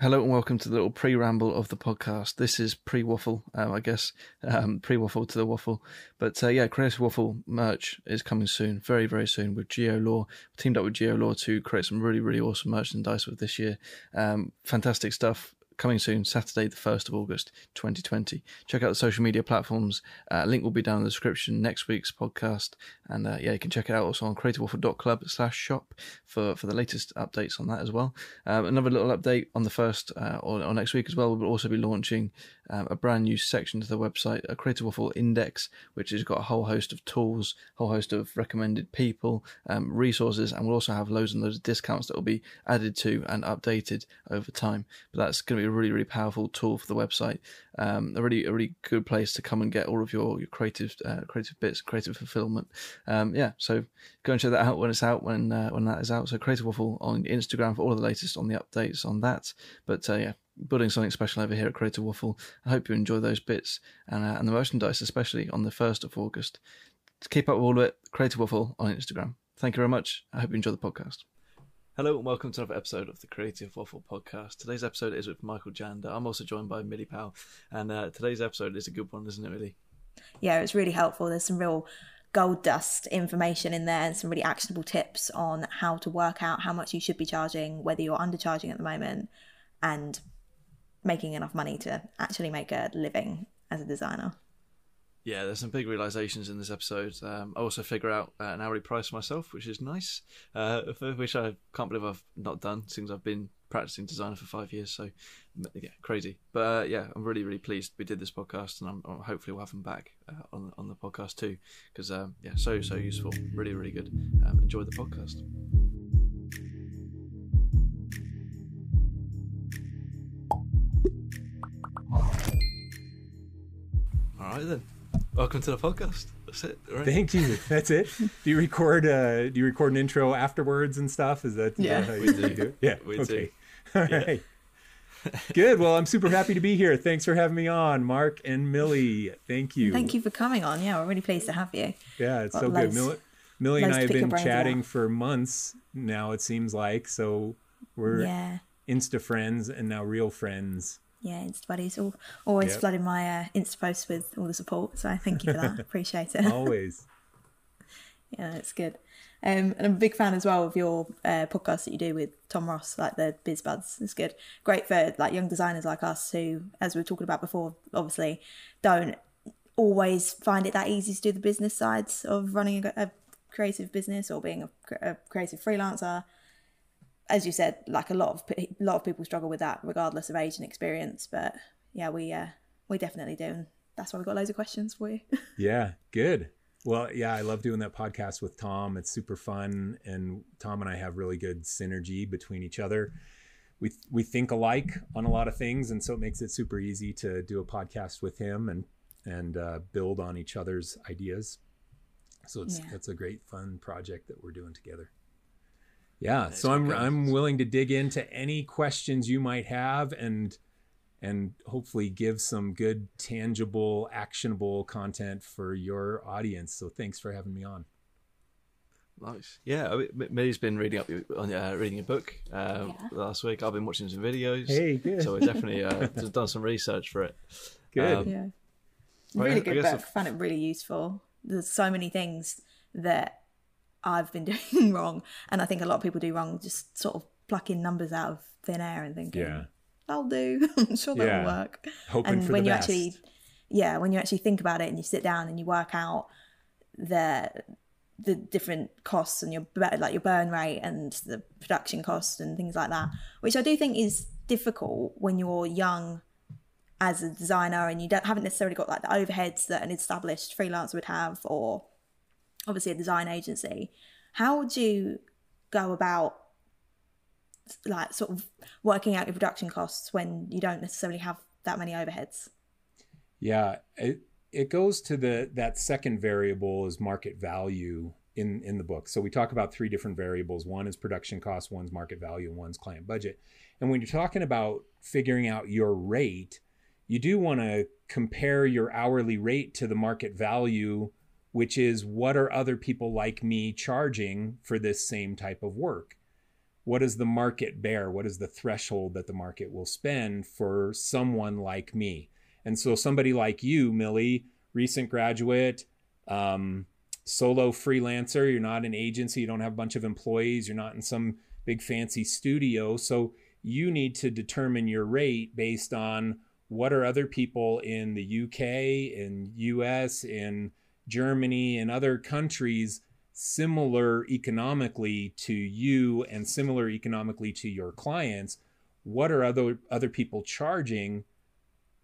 Hello and welcome to the little pre-ramble of the podcast. This is pre-waffle, um, I guess, um, pre-waffle to the waffle. But uh, yeah, Creative Waffle merch is coming soon, very very soon. With Geo Law, teamed up with Geo Law to create some really really awesome merchandise with this year. Um, fantastic stuff coming soon, Saturday, the 1st of August, 2020. Check out the social media platforms. Uh, link will be down in the description next week's podcast. And uh, yeah, you can check it out also on creativewaffle.club slash shop for, for the latest updates on that as well. Um, another little update on the first uh, or, or, next week as well. We'll also be launching um, a brand new section to the website, a Creative Waffle Index, which has got a whole host of tools, a whole host of recommended people, um, resources, and we'll also have loads and loads of discounts that will be added to and updated over time. But that's going to be a really, really powerful tool for the website. Um, a really, a really good place to come and get all of your, your creative, uh, creative bits, creative fulfillment. Um, yeah, so go and check that out when it's out, when, uh, when that is out. So Creative Waffle on Instagram for all the latest on the updates on that. But, uh, yeah, building something special over here at Creative Waffle. I hope you enjoy those bits and, uh, and the merchandise, especially on the 1st of August. To keep up with all of it, Creative Waffle on Instagram. Thank you very much. I hope you enjoy the podcast. Hello and welcome to another episode of the Creative Waffle podcast. Today's episode is with Michael Janda. I'm also joined by Millie Powell, and uh, today's episode is a good one, isn't it, Millie? Yeah, it's really helpful. There's some real gold dust information in there and some really actionable tips on how to work out how much you should be charging, whether you're undercharging at the moment, and making enough money to actually make a living as a designer yeah, there's some big realizations in this episode. Um, I also figure out uh, an hourly price myself, which is nice, uh, which I can't believe I've not done since I've been practicing designer for five years. So, yeah, crazy. But uh, yeah, I'm really, really pleased we did this podcast, and I'm, I'm hopefully we'll have them back uh, on on the podcast too, because um, yeah, so so useful, really, really good. Um, enjoy the podcast. All right then. Welcome to the podcast. That's it. Right? Thank you. That's it. Do you record? Uh, do you record an intro afterwards and stuff? Is that yeah? Is that we do. do. Yeah. We okay. Do. All right. Good. Well, I'm super happy to be here. Thanks for having me on, Mark and Millie. Thank you. Thank you for coming on. Yeah, we're really pleased to have you. Yeah, it's so good. Millie, Millie and I have been chatting for months now. It seems like so we're yeah. Insta friends and now real friends yeah, Insta buddies, all, always yep. flooding my uh, Insta posts with all the support. So thank you for that. Appreciate it. Always. yeah, it's good. Um, and I'm a big fan as well of your uh, podcast that you do with Tom Ross, like the Biz Buds. It's good, great for like young designers like us who, as we were talking about before, obviously don't always find it that easy to do the business sides of running a, a creative business or being a, a creative freelancer as you said, like a lot of a lot of people struggle with that, regardless of age and experience. But yeah, we uh, we definitely do, and that's why we've got loads of questions for you. yeah, good. Well, yeah, I love doing that podcast with Tom. It's super fun, and Tom and I have really good synergy between each other. We we think alike on a lot of things, and so it makes it super easy to do a podcast with him and and uh, build on each other's ideas. So it's yeah. it's a great fun project that we're doing together. Yeah, so I'm I'm willing to dig into any questions you might have and and hopefully give some good tangible actionable content for your audience. So thanks for having me on. Nice. Yeah, Millie's been reading up on uh, reading a book uh, yeah. last week. I've been watching some videos. Hey, good. So we definitely uh, done some research for it. Good. Um, yeah. Really good book. I found it really useful. There's so many things that I've been doing wrong. And I think a lot of people do wrong, just sort of plucking numbers out of thin air and thinking, yeah. I'll do. I'm sure that'll yeah. work. Hoping and when you best. actually yeah, when you actually think about it and you sit down and you work out the the different costs and your like your burn rate and the production costs and things like that, which I do think is difficult when you're young as a designer and you don't haven't necessarily got like the overheads that an established freelancer would have or obviously a design agency, how would you go about like sort of working out your production costs when you don't necessarily have that many overheads? Yeah, it it goes to the that second variable is market value in in the book. So we talk about three different variables. One is production cost, one's market value, and one's client budget. And when you're talking about figuring out your rate, you do want to compare your hourly rate to the market value which is what are other people like me charging for this same type of work? what does the market bear? What is the threshold that the market will spend for someone like me? And so somebody like you, Millie, recent graduate, um, solo freelancer, you're not an agency, you don't have a bunch of employees, you're not in some big fancy studio. So you need to determine your rate based on what are other people in the UK, in US, in Germany, and other countries similar economically to you and similar economically to your clients. What are other other people charging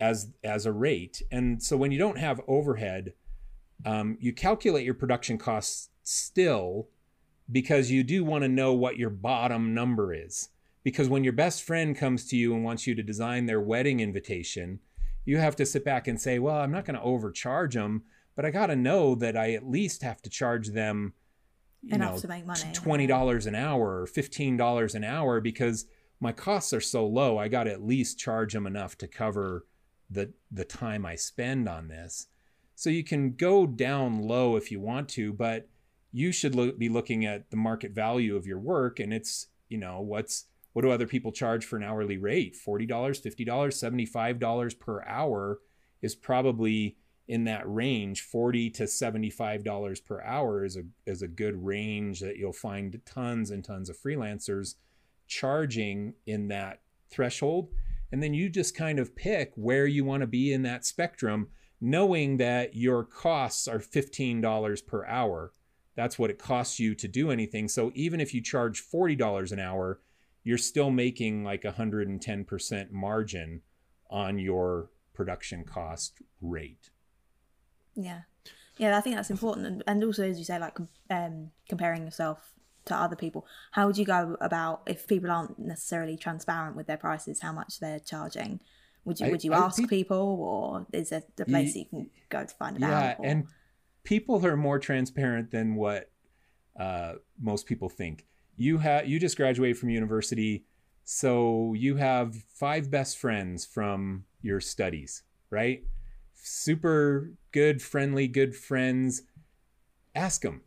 as as a rate? And so when you don't have overhead, um, you calculate your production costs still because you do want to know what your bottom number is because when your best friend comes to you and wants you to design their wedding invitation, you have to sit back and say, well, I'm not going to overcharge them, but I got to know that I at least have to charge them you enough know, to make money. twenty dollars an hour or fifteen dollars an hour because my costs are so low. I got to at least charge them enough to cover the the time I spend on this. So you can go down low if you want to, but you should lo- be looking at the market value of your work, and it's you know what's what do other people charge for an hourly rate? $40, $50, $75 per hour is probably in that range. 40 to $75 per hour is a, is a good range that you'll find tons and tons of freelancers charging in that threshold. And then you just kind of pick where you want to be in that spectrum, knowing that your costs are $15 per hour. That's what it costs you to do anything. So even if you charge $40 an hour, you're still making like 110% margin on your production cost rate. Yeah, yeah, I think that's important, and, and also as you say, like um, comparing yourself to other people. How would you go about if people aren't necessarily transparent with their prices, how much they're charging? Would you I- would you I ask think- people, or is there a place you can go to find it yeah out? or- and people are more transparent than what uh, most people think you have you just graduated from university so you have five best friends from your studies right super good friendly good friends ask them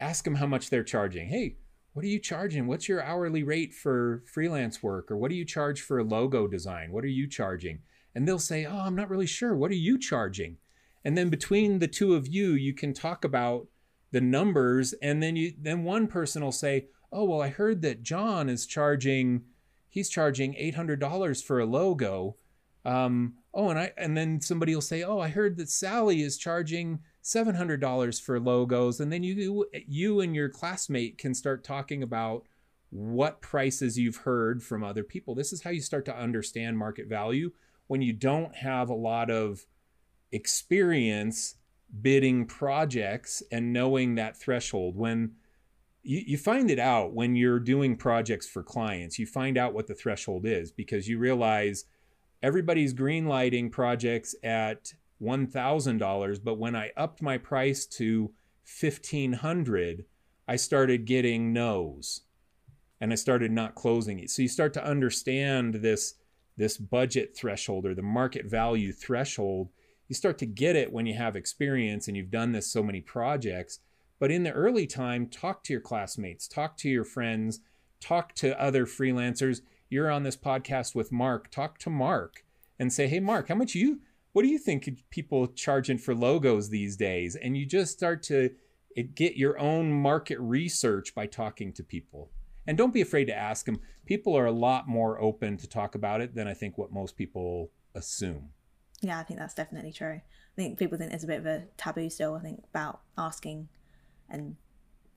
ask them how much they're charging. Hey what are you charging? What's your hourly rate for freelance work? Or what do you charge for a logo design? What are you charging? And they'll say oh i'm not really sure. What are you charging? And then between the two of you you can talk about the numbers and then you then one person will say oh well i heard that john is charging he's charging $800 for a logo um, oh and i and then somebody will say oh i heard that sally is charging $700 for logos. And then you you and your classmate can start talking about what prices you've heard from other people. This is how you start to understand market value when you don't have a lot of experience bidding projects and knowing that threshold. When you, you find it out when you're doing projects for clients you find out what the threshold is because you realize everybody's green lighting projects at $1000 but when i upped my price to 1500 i started getting no's and i started not closing it so you start to understand this this budget threshold or the market value threshold you start to get it when you have experience and you've done this so many projects. But in the early time, talk to your classmates, talk to your friends, talk to other freelancers. You're on this podcast with Mark. Talk to Mark and say, "Hey, Mark, how much you? What do you think people charging for logos these days?" And you just start to eh, get your own market research by talking to people. And don't be afraid to ask them. People are a lot more open to talk about it than I think what most people assume. Yeah, I think that's definitely true. I think people think there's a bit of a taboo still. I think about asking, and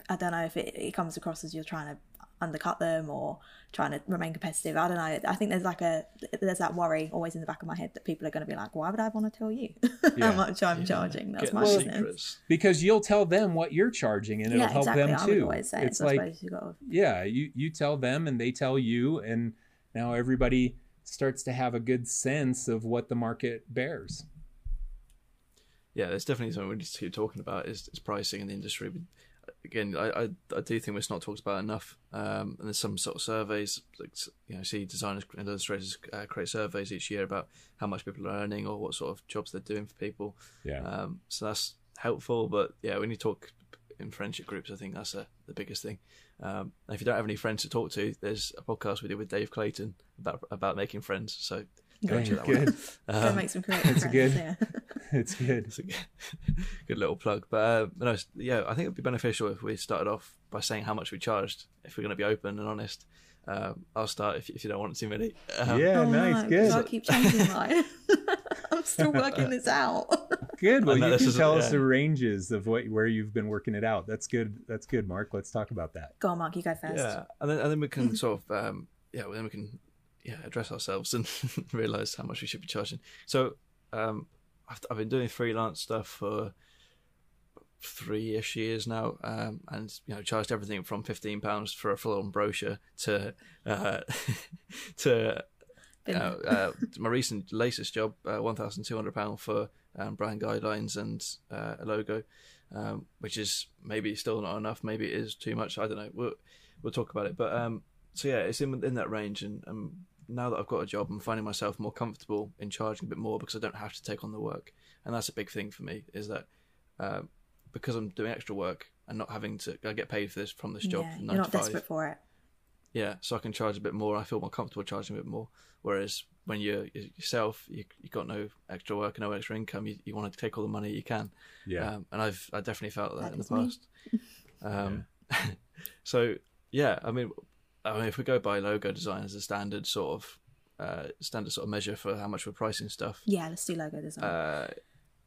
I don't know if it, it comes across as you're trying to undercut them or trying to remain competitive. I don't know. I think there's like a there's that worry always in the back of my head that people are going to be like, why would I want to tell you Yeah. how much I'm charging? That's Get my the business. because you'll tell them what you're charging and it'll Yeah, help exactly. them I would too. always say it's it. So I like suppose you got to yeah, you you tell them and they tell you and now everybody starts to have a good sense of what the market bears. yeah, there's definitely something we need to keep talking about is, is pricing in the industry. Again, I, I I do think it's not talked about enough. Um, and there's some sort of surveys, like you know, see designers and illustrators uh, create surveys each year about how much people are earning or what sort of jobs they're doing for people. Yeah. Um, so that's helpful. But yeah, when you talk in friendship groups, I think that's a, the biggest thing. Um, if you don't have any friends to talk to, there's a podcast we did with Dave Clayton about about making friends. So go and check that one. out. good. Go Um, make some creative It's a friends, good- yeah. it's good. it's a good, good little plug. But uh, no, yeah, I think it'd be beneficial if we started off by saying how much we charged. If we're going to be open and honest, um, I'll start if, if you don't want it too many. Um, Yeah, Oh, nice, no, good, 'cause I keep changing mine. I'm still working this out. good. Well, you can is- tell us the ranges of what where you've been working it out. That's good. That's good, Mark. Let's talk about that. Go on, Mark, you go first. Yeah, and then and then we can sort of um, yeah, well, then we can yeah address ourselves and realize how much we should be charging. So um, I've, I've been doing freelance stuff for three-ish years now, um, and you know charged everything from fifteen pounds for a full-on brochure to uh, to you know, uh, my recent latest job, uh, one thousand two hundred pound for um, brand guidelines and uh, a logo, um, which is maybe still not enough. Maybe it is too much. I don't know. We'll we'll talk about it. But um, so yeah, it's in in that range. And um, now that I've got a job, I'm finding myself more comfortable in charging a bit more because I don't have to take on the work. And that's a big thing for me. Is that uh, because I'm doing extra work and not having to I get paid for this from this job yeah, you're not five. desperate for it. Yeah, so I can charge a bit more. I feel more comfortable charging a bit more. Whereas when you're yourself, you you got no extra work, and no extra income. You, you want to take all the money you can. Yeah. Um, and I've I definitely felt that, That in the past. Um, so yeah, I mean, I mean, if we go by logo design as a standard sort of uh, standard sort of measure for how much we're pricing stuff, Yeah, let's do logo design. uh,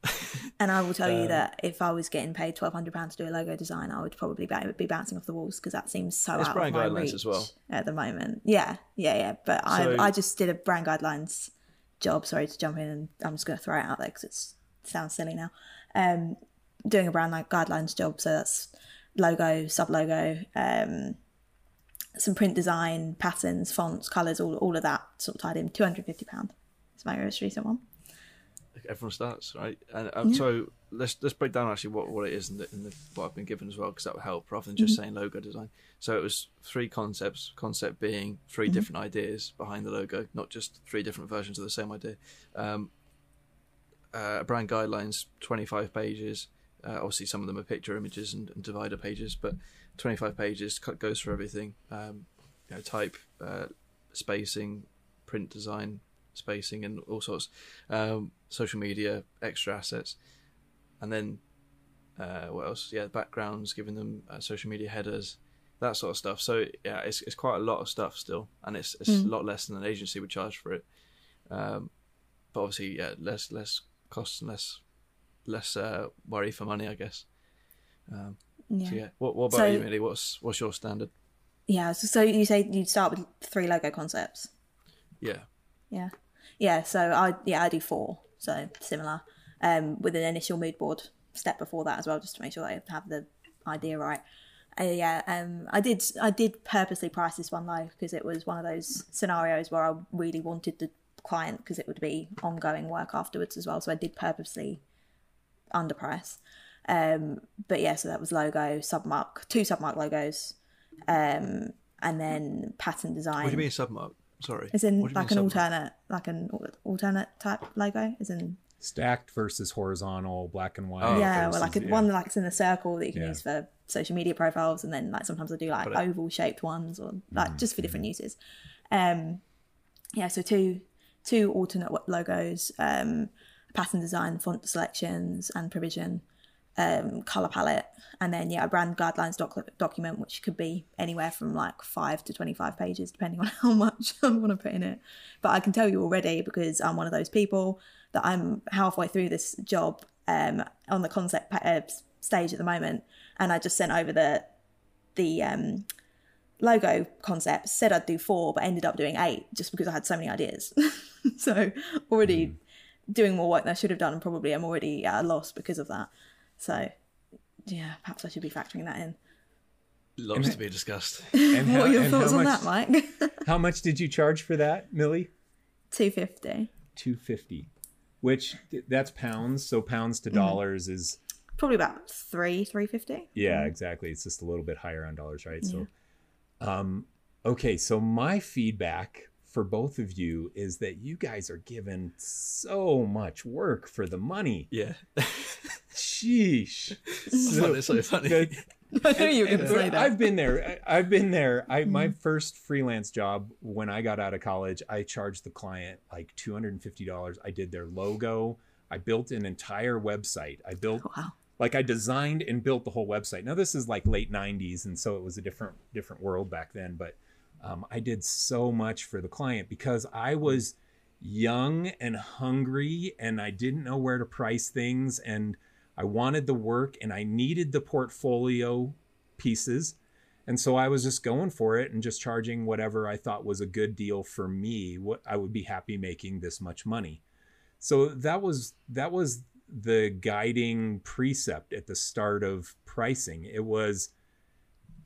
and I will tell you uh, that if I was getting paid twelve hundred pounds to do a logo design, I would probably be, be bouncing off the walls because that seems so It's out brand of my guidelines reach as well. at the moment. Yeah, yeah, yeah. But So- I I just did a brand guidelines job. Sorry to jump in, and I'm just going to throw it out there because it sounds silly now. Um, doing a brand like guidelines job, so that's logo, sub logo, um, some print design, patterns, fonts, colors, all all of that sort of tied in. Two hundred fifty pound. It's my most recent one. everyone starts right. And um, so let's let's break down actually what, what it is and, the, and the, what I've been given as well because that will help rather than just saying logo design. So it was three concepts. Concept being 3 different ideas behind the logo, not just three different versions of the same idea. Um, uh, brand guidelines, twenty five pages. Uh, obviously, some of them are picture images and, and divider pages, but twenty five pages cut- goes for everything. Um, you know, type, uh, spacing, print design, spacing, and all sorts. Um, social media, extra assets, and then uh, what else? Yeah, backgrounds, giving them uh, social media headers, that sort of stuff. So yeah, it's it's quite a lot of stuff still, and it's it's a lot less than an agency would charge for it. Um, but obviously, yeah, less less costs and less less uh, worry for money, I guess. Um, Yeah. So yeah, what what about So- you, Millie? What's what's your standard? Yeah, so, so you say you start with three logo concepts. Yeah, Yeah, yeah. So I yeah I do four, so similar, um, with an initial mood board step before that as well, just to make sure I have the idea right. Uh, yeah, um, I did I did purposely price this one low because it was one of those scenarios where I really wanted the client because it would be ongoing work afterwards as well. So I did purposely underprice. Um, but yeah, so that was logo, submark, two submark logos, um, and then pattern design. what do you mean submark? Sorry, As in What do you like an submark? alternate, like an alternate type logo, as in Stacked versus horizontal, black and white. Oh, yeah, versus, well, like a, yeah. one that's in a circle that you can Yeah. use for social media profiles, and then like sometimes I do like Got it. oval shaped ones or like Mm-hmm. just for different uses. Um, yeah, so two two alternate logos, um, pattern design, font selections, and provision, um, color palette, and then yeah, a brand guidelines doc- document, which could be anywhere from like five to twenty five pages, depending on how much I want to put in it. But I can tell you already because I'm one of those people that I'm halfway through this job um, on the concept pa- uh, stage at the moment, and I just sent over the the um, logo concept. Said I'd do four, but ended up doing eight just because I had so many ideas. so already doing more work than I should have done, and probably I'm already at a loss because of that. So yeah, perhaps I should be factoring that in. lots to be discussed. And what how- are your thoughts on much, that, Mike? How much did you charge for that, Millie? Two fifty. Two fifty, which that's pounds. So pounds Mm. to dollars is probably about three, three fifty. yeah, exactly. It's just a little bit higher on dollars, right? So, um, okay. So my feedback for both of you is that you guys are given so much work for the money. Yeah, sheesh. So, it's so funny. I knew you were going to And say that. I've been there. I- I've been there. I my Mm-hmm. first freelance job when I got out of college, I charged the client like two hundred and fifty dollars. I did their logo. I built an entire website. I built wow. like I designed and built the whole website. Now this is like late '90s, and so it was a different different world back then. But um, I did so much for the client because I was young and hungry, and I didn't know where to price things, and I wanted the work, and I needed the portfolio pieces. And so I was just going for it and just charging whatever I thought was a good deal for me. What I would be happy making this much money. So that was that was the guiding precept at the start of pricing. It was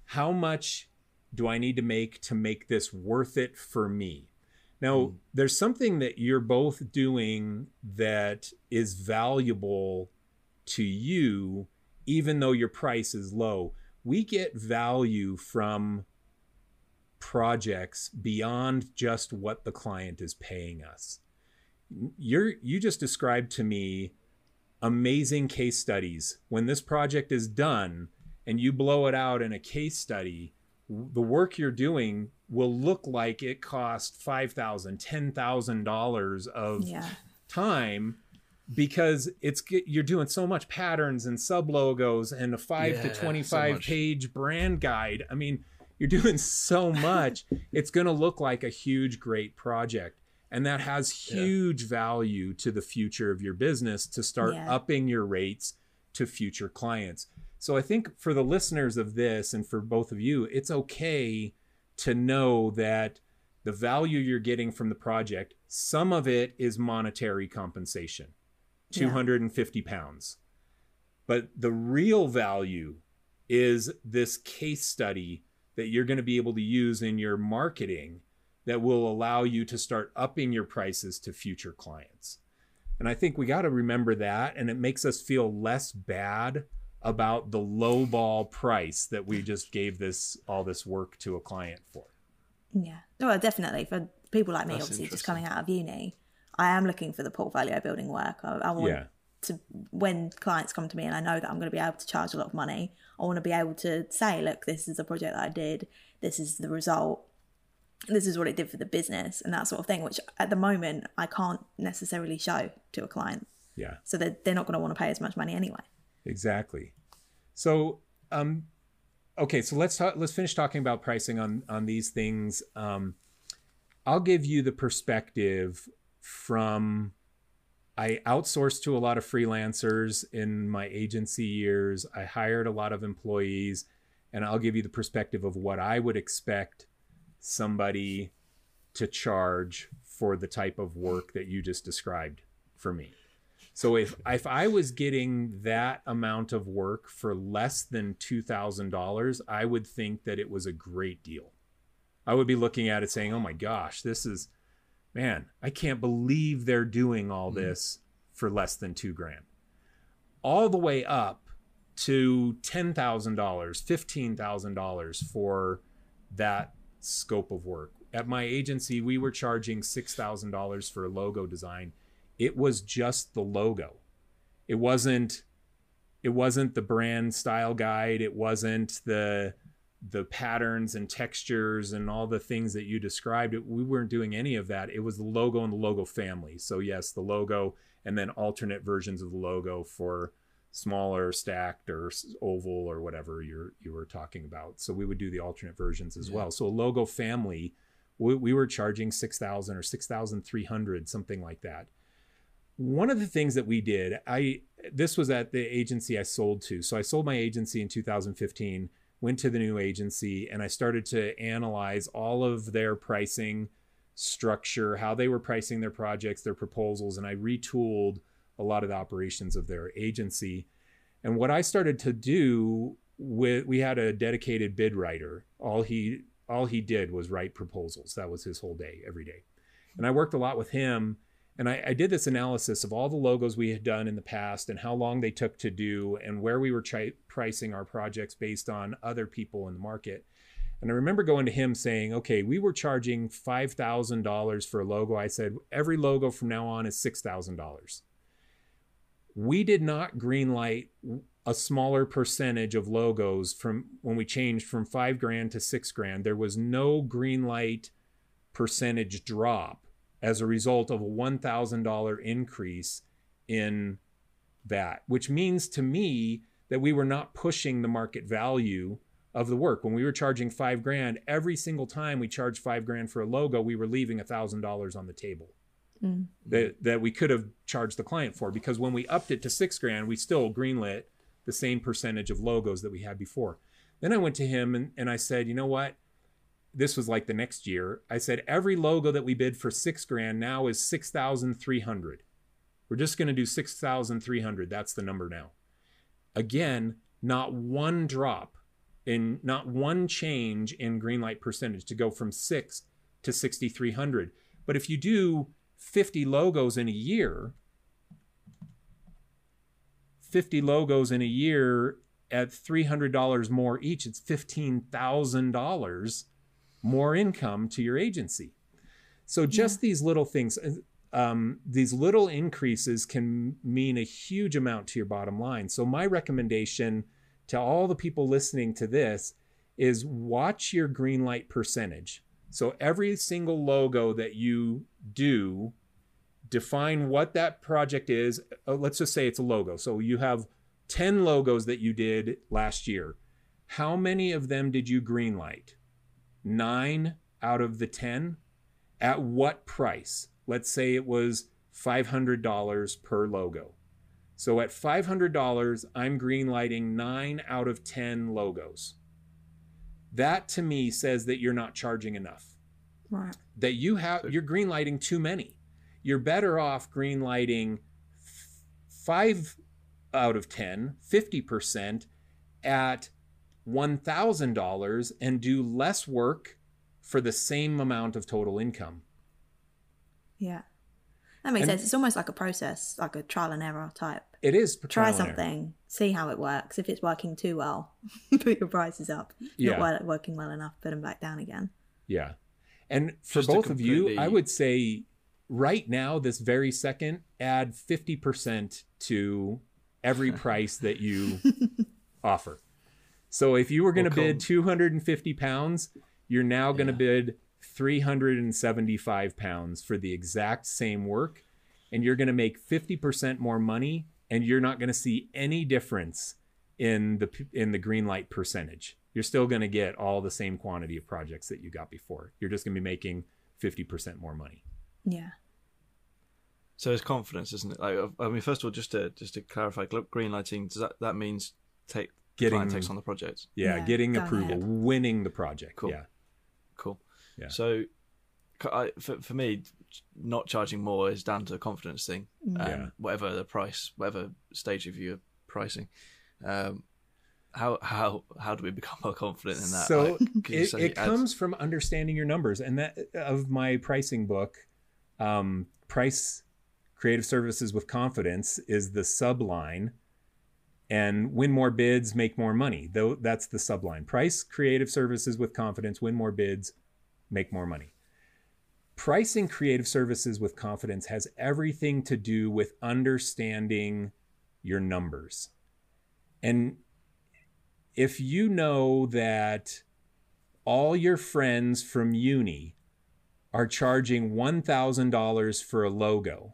how much do I need to make to make this worth it for me? Now, mm. there's something that you're both doing that is valuable to you, even though your price is low. We get value from projects beyond just what the client is paying us. You're you just described to me amazing case studies. When this project is done and you blow it out in a case study, the work you're doing will look like it cost five thousand, ten thousand dollars of Yeah. time because it's you're doing so much patterns and sub logos and a 5 Yeah, to 25 much. page brand guide i mean you're doing so much it's going to look like a huge great project and that has Yeah. huge value to the future of your business to start Yeah. upping your rates to future clients so i think for the listeners of this and for both of you it's okay to know that the value you're getting from the project some of it is monetary compensation Yeah. 250 pounds. But the real value is this case study that you're going to be able to use in your marketing that will allow you to start upping your prices to future clients. And i think we got to remember that and it makes us feel less bad about the low ball price that we just gave this all this work to a client for. Yeah. Well, definitely for people like me, That's obviously just coming out of uni, I am looking for the portfolio building work. I, I want yeah to when clients come to me and I know that I'm going to be able to charge a lot of money. I want to be able to say, look, this is a project that I did. This is the result. This is what it did for the business and that sort of thing. Which at the moment I can't necessarily show to a client, yeah so they're, they're not going to want to pay as much money anyway. Exactly. So, um, okay, so let's talk, let's finish talking about pricing on on these things. Um, I'll give you the perspective from I outsourced to a lot of freelancers in my agency years. I hired a lot of employees, and I'll give you the perspective of what I would expect somebody to charge for the type of work that you just described for me. So if if I was getting that amount of work for less than two thousand dollars, I would think that it was a great deal. I would be looking at it saying, "Oh my gosh, this is, man, I can't believe they're doing all mm-hmm. this for less than two grand." All the way up to ten thousand dollars, fifteen thousand dollars for that scope of work. At my agency, we were charging six thousand dollars for a logo design it was just the logo it wasn't it wasn't the brand style guide it wasn't the the patterns and textures and all the things that you described we weren't doing any of that. It was the logo and the logo family. So yes the logo and then alternate versions of the logo for smaller stacked or oval or whatever you're you were talking about. So we would do the alternate versions as Yeah. well. So a logo family we, we were charging 6000 or 6300 something like that. One of the things that we did i this was at the agency i sold to. So i sold my agency in 2015 went to the new agency and i started to analyze all of their pricing structure how they were pricing their projects their proposals and i retooled a lot of the operations of their agency. And what i started to do with we had a dedicated bid writer. All he all he did was write proposals. That was his whole day every day. And i worked a lot with him and I, I did this analysis of all the logos we had done in the past and how long they took to do and where we were tri- pricing our projects based on other people in the market. And I remember going to him saying, okay, we were charging $5,000 for a logo. I said, every logo from now on is $6,000. we did not greenlight a smaller percentage of logos from when we changed from five grand to six grand. There was no greenlight percentage drop as a result of a $1,000 increase in that, which means to me that we were not pushing the market value of the work. When we were charging five grand, every single time we charged five grand for a logo, we were leaving a thousand dollars on the table Mm. that, that we could have charged the client for. Because when we upped it to six grand, we still greenlit the same percentage of logos that we had before. Then I went to him and, and I said, you know what? This was like the next year. I said, every logo that we bid for six grand now is 6,300. We're just going to do 6,300. That's the number now. Again, not one drop in, not one change in green light percentage to go from six to 6,300. But if you do 50 logos in a year, 50 logos in a year at $300 more each, it's $15,000 more income to your agency. So just these little things, um, these little increases can mean a huge amount to your bottom line. So my recommendation to all the people listening to this is watch your green light percentage. So every single logo that you do, define what that project is. Uh, let's just say it's a logo. So you have 10 logos that you did last year. How many of them did you greenlight? Nine out of the 10? At what price? Let's say it was $500 per logo. So at $500, I'm greenlighting nine out of 10 logos. That to me says that you're not charging enough Right. that you have you're green lighting too many you're better off green lighting f- five out of 10 50% at $1000 and do less work for the same amount of total income Yeah. That makes And- sense. It's almost like a process, like a trial and error type. it is Try trial and error. something, see how it works. If it's working too well, put your prices up. Yeah. Not well, working well enough, put them back down again. Yeah. And for Just to both of you, I would say right now, this very second, add 50% to every price that you offer. So if you were going to bid 250 pounds, you're now going to Yeah. bid 375 pounds for the exact same work. And you're going to make 50% more money and you're not going to see any difference in the in the green light percentage. You're still going to get all the same quantity of projects that you got before. You're just going to be making 50% more money. Yeah. So it's confidence, isn't it? Like, I mean, first of all, just to just to clarify, green lighting does that that means take the Getting- client takes on the project. Yeah, Yeah, getting approval, ahead. winning the project. Cool. Yeah. Cool. Yeah. So, c- I, for, for me, not charging more is down to a confidence thing. Um, Yeah. Whatever the price, whatever stage of your pricing, um, how how how do we become more confident in that? So Like, it, it comes from understanding your numbers and that of my pricing book um, price creative services with confidence is the subline and win more bids make more money. Though that's the subline. Price creative services with confidence win more bids make more money. Pricing creative services with confidence has everything to do with understanding your numbers. And if you know that all your friends from uni are charging $1,000 for a logo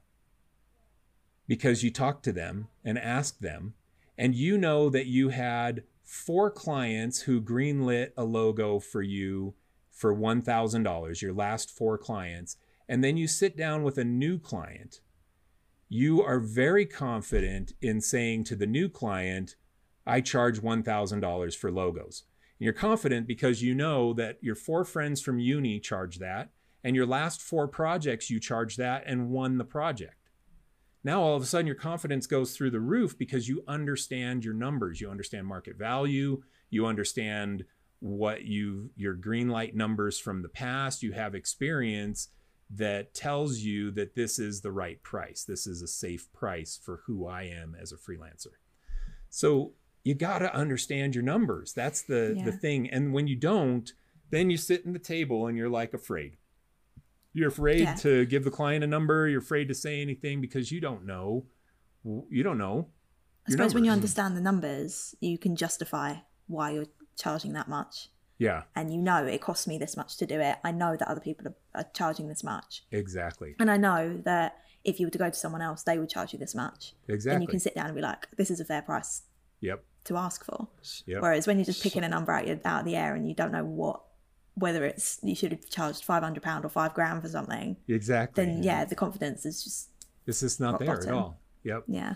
because you talked to them and asked them, and you know that you had four clients who greenlit a logo for you for $1,000, your last four clients, and then you sit down with a new client, you are very confident in saying to the new client, I charge $1,000 for logos. And you're confident because you know that your four friends from uni charge that, and your last four projects you charge that and won the project. Now all of a sudden your confidence goes through the roof because you understand your numbers, you understand market value, you understand what you your green light numbers from the past, you have experience that tells you that this is the right price. This is a safe price for who I am as a freelancer. So you got to understand your numbers. That's the the thing. And when you don't, then you sit in the table and you're like afraid. You're afraid Yeah. to give the client a number, you're afraid to say anything because you don't know You don't know. I suppose when you understand the numbers, you can justify why you're charging that much. Yeah, And you know it costs me this much to do it. I know that other people are, are charging this much. exactly. And I know that if you were to go to someone else, they would charge you this much. Exactly. And you can sit down and be like, this is a fair price Yep. to ask for. Yep. Whereas when you're just picking a number out, out of the air and you don't know what, whether it's you should have charged £500 or five grand for something, Exactly. then yeah, the confidence is just, It's just not rock there at all. Yep. yeah.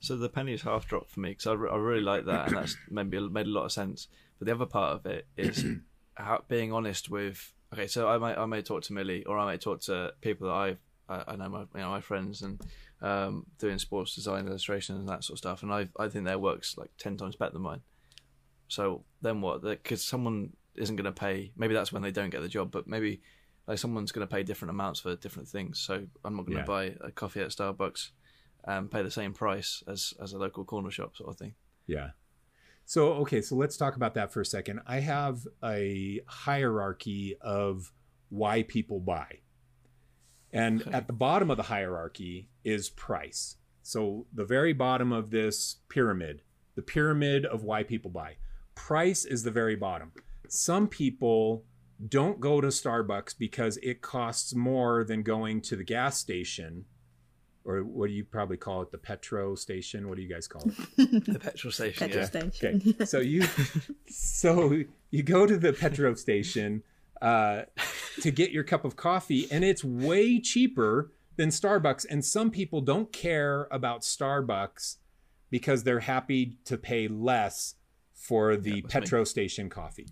So the penny's half drop for me because I, re- I really like that, and that's maybe made a lot of sense. But the other part of it is how, being honest with. Okay, so I might I may talk to Millie, or I may talk to people that I I, I know my you know my friends and um, doing sports design, illustration, and that sort of stuff, and I I think their work's like ten times better than mine. So then what? Because someone isn't going to pay. Maybe that's when they don't get the job, but maybe like someone's going to pay different amounts for different things. So I'm not going to Yeah. buy a coffee at Starbucks and pay the same price as as a local corner shop sort of thing. Yeah. So, okay, so let's talk about that for a second. I have a hierarchy of why people buy. And Okay. at the bottom of the hierarchy is price. So, the very bottom of this pyramid, the pyramid of why people buy, price is the very bottom. Some people don't go to Starbucks because it costs more than going to the gas station or what do you probably call it the petro station what do you guys call it The petrol station. Petrol yeah. station. Okay, so you so you go to the petro station uh, to get your cup of coffee, and it's way cheaper than Starbucks. And some people don't care about Starbucks because they're happy to pay less for the that's me. petro station coffee.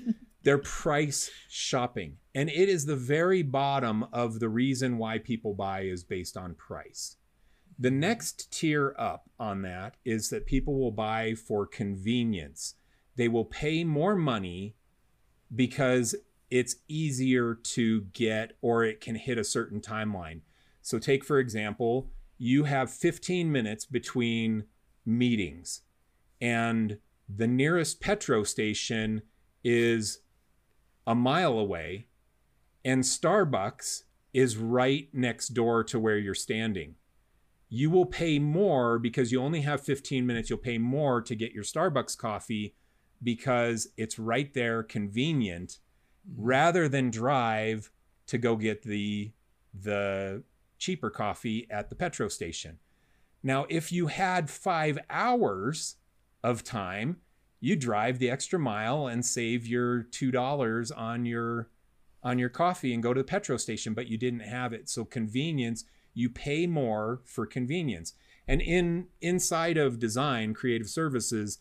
they're price shopping, and it is the very bottom of the reason why people buy is based on price. The next tier up on that is that people will buy for convenience. They will pay more money because it's easier to get or it can hit a certain timeline. So, take for example, you have 15 minutes between meetings, and the nearest petro station is a mile away, and Starbucks is right next door to where you're standing you will pay more because you only have 15 minutes. You'll pay more to get your Starbucks coffee because it's right there, convenient, mm-hmm. rather than drive to go get the the cheaper coffee at the petrol station. Now, if you had five hours of time, you drive the extra mile and save your two dollars on your on your coffee and go to the petrol station, but you didn't have it. So convenience you pay more for convenience. And in inside of design creative services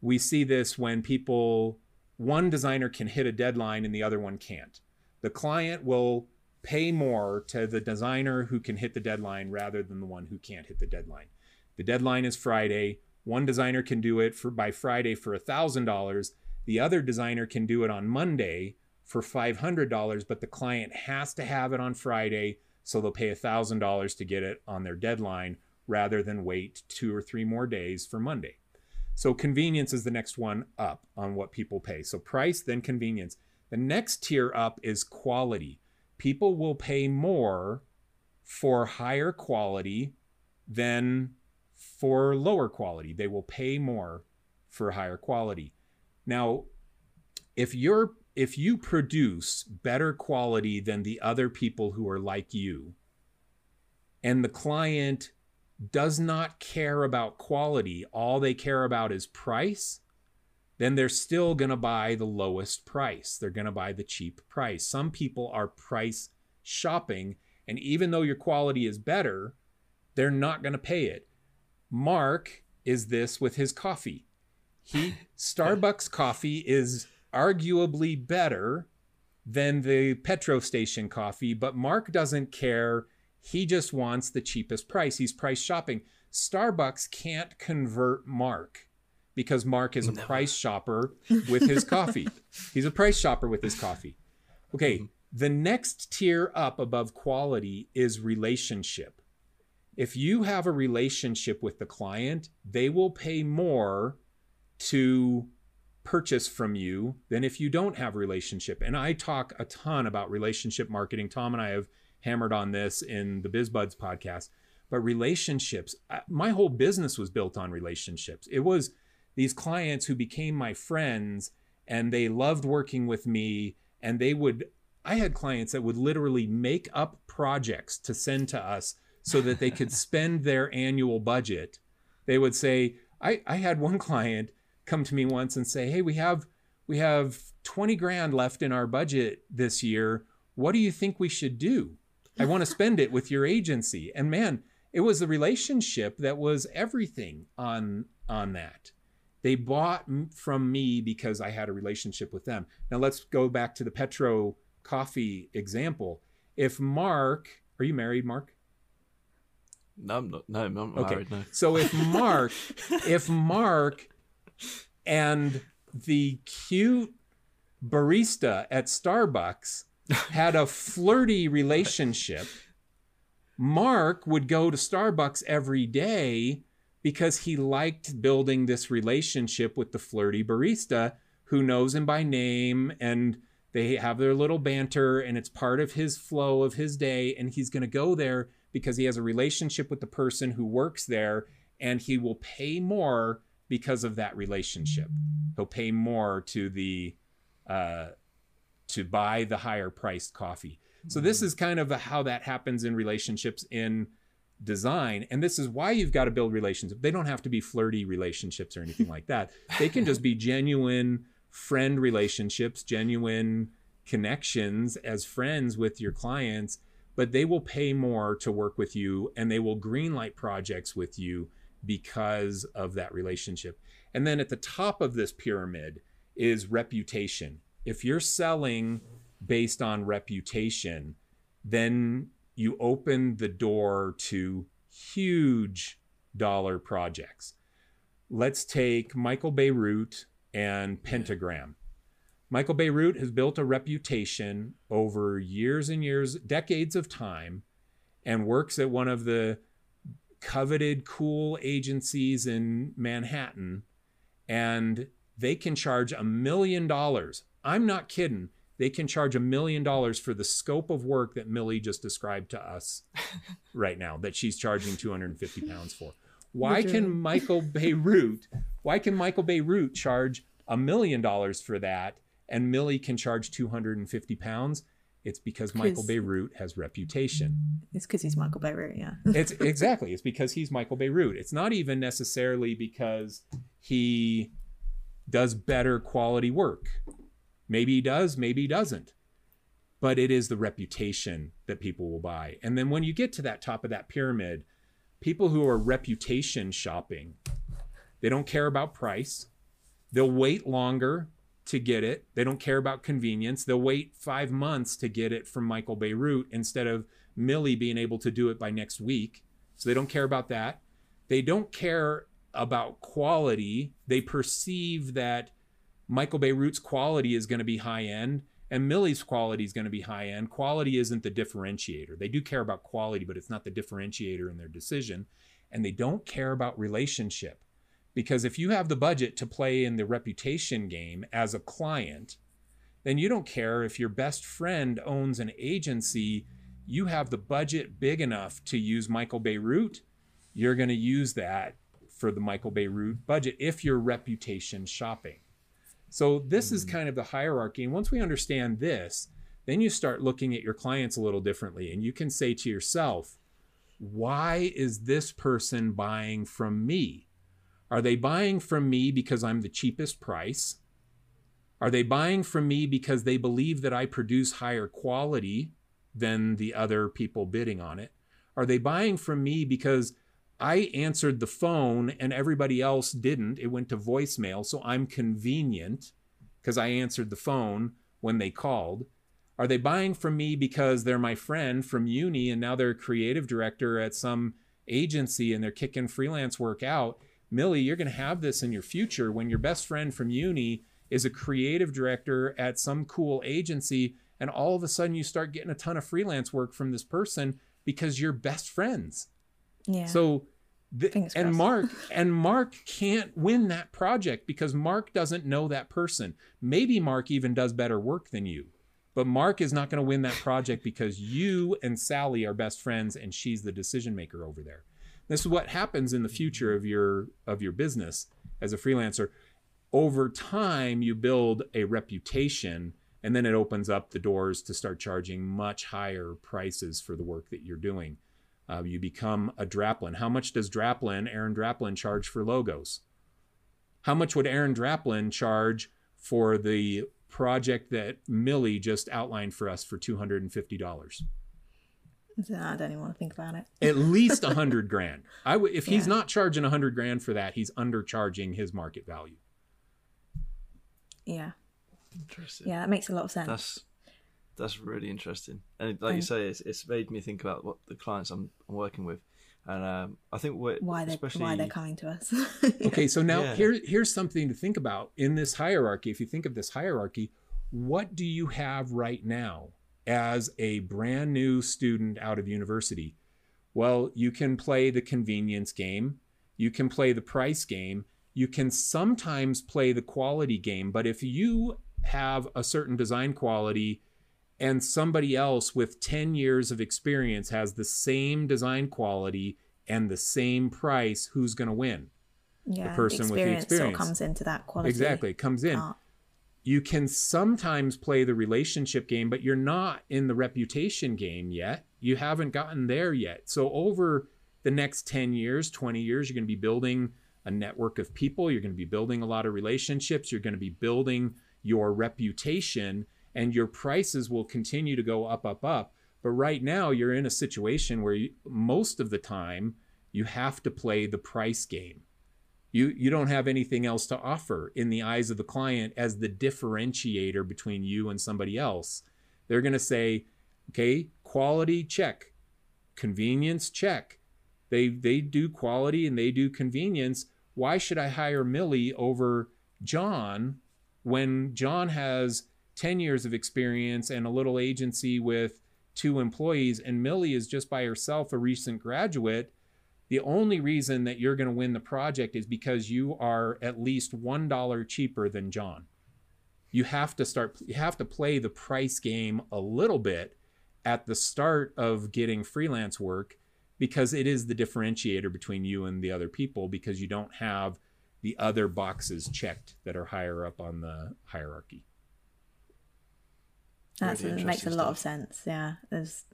we see this when people one designer can hit a deadline and the other one can't. The client will pay more to the designer who can hit the deadline rather than the one who can't hit the deadline. The deadline is friday one designer can do it for by friday for $1000 the other designer can do it on monday for $500 but the client has to have it on friday so they'll pay $1,000 to get it on their deadline rather than wait two or three more days for Monday. So convenience is the next one up on what people pay. So price, then convenience. The next tier up is quality. People will pay more for higher quality than for lower quality. They will pay more for higher quality. Now, if you're if you produce better quality than the other people who are like you, and the client does not care about quality, all they care about is price, then they're still going to buy the lowest price. They're going to buy the cheap price. Some people are price shopping, and even though your quality is better, they're not going to pay it. Mark is this with his coffee. He Starbucks coffee is arguably better than the petro station coffee, but Mark doesn't care. He just wants the cheapest price. He's price shopping. Starbucks can't convert Mark because Mark is a Never. price shopper with his coffee. He's a price shopper with his coffee. Okay, mm-hmm. the next tier up above quality is relationship. If you have a relationship with the client, they will pay more to purchase from you than if you don't have relationship. And I talk a ton about relationship marketing. Tom and I have hammered on this in the BizBuds podcast. but relationships, my whole business was built on relationships. It was these clients who became my friends and they loved working with me and they would I had clients that would literally make up projects to send to us so that they could spend their annual budget. They would say, I, I had one client come to me once and say, Hey, we have we have 20 grand left in our budget this year. What do you think we should do? I want to spend it with your agency. And man, it was the relationship that was everything on on that. They bought from me because I had a relationship with them. Now let's go back to the Petro coffee example. If Mark, are you married, Mark? No, I'm not. No, I'm not okay. married. No. So if Mark, if Mark and the cute barista at Starbucks had a flirty relationship, Mark would go to Starbucks every day because he liked building this relationship with the flirty barista who knows him by name and they have their little banter and it's part of his flow of his day and he's going to go there because he has a relationship with the person who works there and he will pay more because of that relationship. He'll pay more to the uh, to buy the higher priced coffee. So this is kind of how that happens in relationships in design and this is why you've got to build relationships. They don't have to be flirty relationships or anything like that. They can just be genuine friend relationships genuine connections as friends with your clients but they will pay more to work with you and they will greenlight projects with you because of that relationship and then at the top of this pyramid is reputation if you're selling based on reputation then you open the door to huge dollar projects. Let's take Michael Bierut and Pentagram. Michael Bierut has built a reputation over years and years, decades of time, and works at one of the coveted cool agencies in Manhattan. And they can charge a million dollars. I'm not kidding they can charge a million dollars for the scope of work that Millie just described to us right now that she's charging 250 pounds for. Why can Michael Bierut, why can Michael Bierut charge a million dollars for that and Millie can charge 250 pounds? It's because Michael Bierut has reputation. It's because he's Michael Bierut, yeah. it's exactly. It's because he's Michael Bierut. It's not even necessarily because he does better quality work. Maybe he does, maybe he doesn't. But it is the reputation that people will buy. And then when you get to that top of that pyramid, people who are reputation shopping, they don't care about price. They'll wait longer to get it. They don't care about convenience. They'll wait five months to get it from Michael Bierut instead of Millie being able to do it by next week. So they don't care about that. They don't care about quality. They perceive that Michael Bierut's quality is going to be high end and Millie's quality is going to be high end. Quality isn't the differentiator. They do care about quality, but it's not the differentiator in their decision. And they don't care about relationship. Because if you have the budget to play in the reputation game as a client, then you don't care if your best friend owns an agency. You have the budget big enough to use Michael Bierut. You're going to use that for the Michael Bierut budget if you're reputation shopping. So this mm-hmm. is kind of the hierarchy. And once we understand this, then you start looking at your clients a little differently and you can say to yourself, why is this person buying from me? Are they buying from me because I'm the cheapest price? Are they buying from me because they believe that I produce higher quality than the other people bidding on it? Are they buying from me because I answered the phone and everybody else didn't. It went to voicemail, so I'm convenient because I answered the phone when they called. Are they buying from me because they're my friend from uni and now they're creative director at some agency and they're kicking freelance work out? Millie, you're going to have this in your future when your best friend from uni is a creative director at some cool agency and all of a sudden you start getting a ton of freelance work from this person because you're best friends. Yeah. So and Mark and Mark can't win that project because Mark doesn't know that person. Maybe Mark even does better work than you. But Mark is not going to win that project because you and Sally are best friends and she's the decision maker over there. This is what happens in the future of your of your business as a freelancer. Over time you build a reputation and then it opens up the doors to start charging much higher prices for the work that you're doing. Uh, you become a Draplin. How much does Draplin, Aaron Draplin, charge for logos? How much would Aaron Draplin charge for the project that Millie just outlined for us for $250? I don't even want to think about it. At least a hundred grand. I w- if he's not charging a hundred grand for that, he's undercharging his market value. Yeah, Interesting. yeah, that makes a lot of sense. That's that's really interesting, and like you say, it's, it's made me think about what the clients I'm, I'm working with, and um, I think we're why they especially why they're coming to us. Okay, so now Yeah. here here's something to think about in this hierarchy. If you think of this hierarchy, what do you have right now as a brand new student out of university? Well, you can play the convenience game, you can play the price game, you can sometimes play the quality game, but if you have a certain design quality and somebody else with 10 years of experience has the same design quality and the same price, who's going to win? yeah, the person with the experience, comes into that quality. Exactly, it comes in. You can sometimes play the relationship game, but you're not in the reputation game yet. You haven't gotten there yet. So, over the next 10 years, 20 years, you're going to be building a network of people. You're going to be building a lot of relationships. You're going to be building your reputation, and your prices will continue to go up, up, up. But right now, you're in a situation where you, most of the time you have to play the price game you you don't have anything else to offer in the eyes of the client as the differentiator between you and somebody else. They're going to say okay quality check. Convenience check. They they do quality and they do convenience. Why should i hire millie over john when john has 10 years of experience and a little agency with two employees and millie is just by herself a recent graduate the only reason that you're going to win the project is because you are at least one dollar cheaper than John. You have to start. You have to play the price game a little bit at the start of getting freelance work because it is the differentiator between you and the other people because you don't have the other boxes checked that are higher up on the hierarchy. That Really makes a interesting lot of sense. Yeah, there's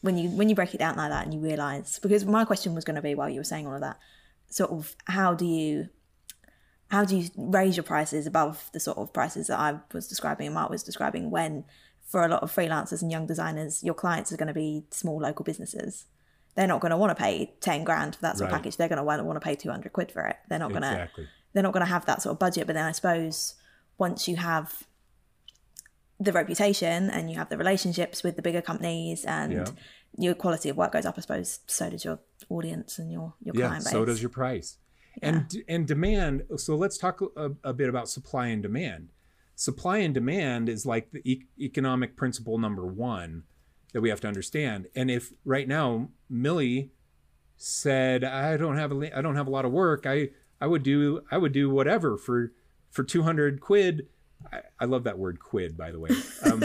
when you when you break it down like that and you realize because my question was going to be while you were saying all of that, sort of how do you how do you raise your prices above the sort of prices that I was describing and Mark was describing when for a lot of freelancers and young designers, your clients are going to be small local businesses. They're not going to want to pay ten grand for that sort of package. They're going to want, to pay two hundred quid for it. They're not going to Exactly. they're not going to have that sort of budget. But then I suppose once you have the reputation and you have the relationships with the bigger companies and Yeah. your quality of work goes up, I suppose so does your audience and your your yeah client base. so does your price. And and demand so let's talk a, a bit about supply and demand. Supply and demand is like the e- economic principle number one that we have to understand. And if right now millie said i don't have a i don't have a lot of work. I i would do i would do whatever for for 200 quid I, I love that word quid by the way um,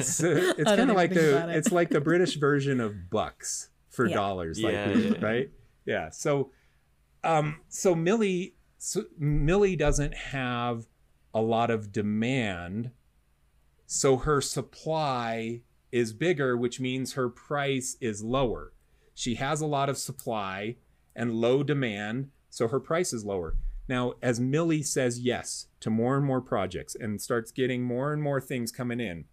so it's kind of like the it. it's like the british version of bucks for Yeah. dollars Yeah, like we- yeah. right yeah so um so millie so millie doesn't have a lot of demand so her supply is bigger which means her price is lower she has a lot of supply and low demand so her price is lower now as millie says yes to more and more projects and starts getting more and more things coming in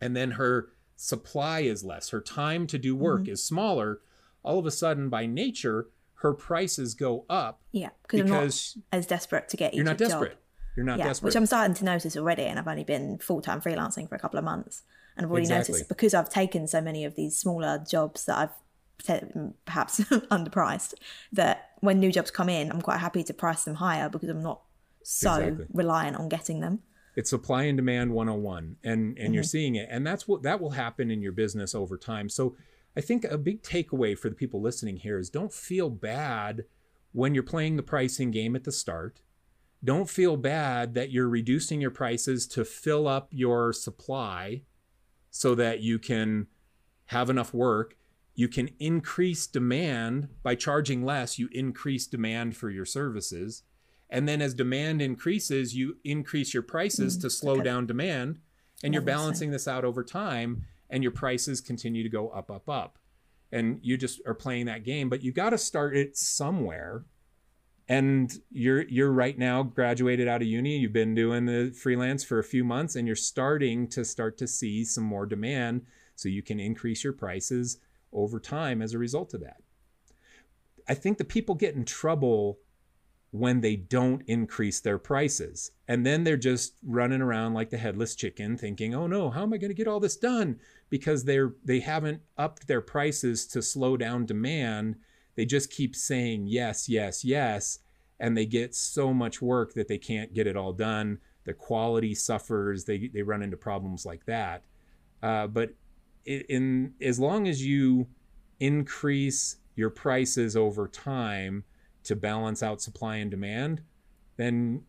and then her supply is less her time to do work mm-hmm. is smaller all of a sudden by nature her prices go up yeah, because I'm not as desperate to get you're not job. desperate you're not yeah, desperate which I'm starting to notice already, and I've only been full time freelancing for a couple of months, and I've already Exactly. noticed because I've taken so many of these smaller jobs that I've mm, perhaps underpriced that when new jobs come in, I'm quite happy to price them higher because I'm not so Exactly. reliant on getting them. it's supply and demand 101 and and you're Mm-hmm. seeing it and that's what that will happen in your business over time so i think a big takeaway for the people listening here is don't feel bad when you're playing the pricing game at the start don't feel bad that you're reducing your prices to fill up your supply so that you can have enough work. You can increase demand by charging less, you increase demand for your services. And then as demand increases, you increase your prices Mm, to slow okay. down demand. And you're balancing this out over time, and your prices continue to go up, up, up. And you just are playing that game, but you got to start it somewhere. And you're you're right now graduated out of uni. You've been doing the freelance for a few months, and you're starting to start to see some more demand, so you can increase your prices over time as a result of that. I think the people get in trouble when they don't increase their prices. And then they're just running around like the headless chicken thinking, "Oh no, how am I going to get all this done?" because they're they haven't upped their prices to slow down demand. They just keep saying yes, yes, yes, and they get so much work that they can't get it all done. The quality suffers. They they run into problems like that. Uh, but in as long as you increase your prices over time to balance out supply and demand, then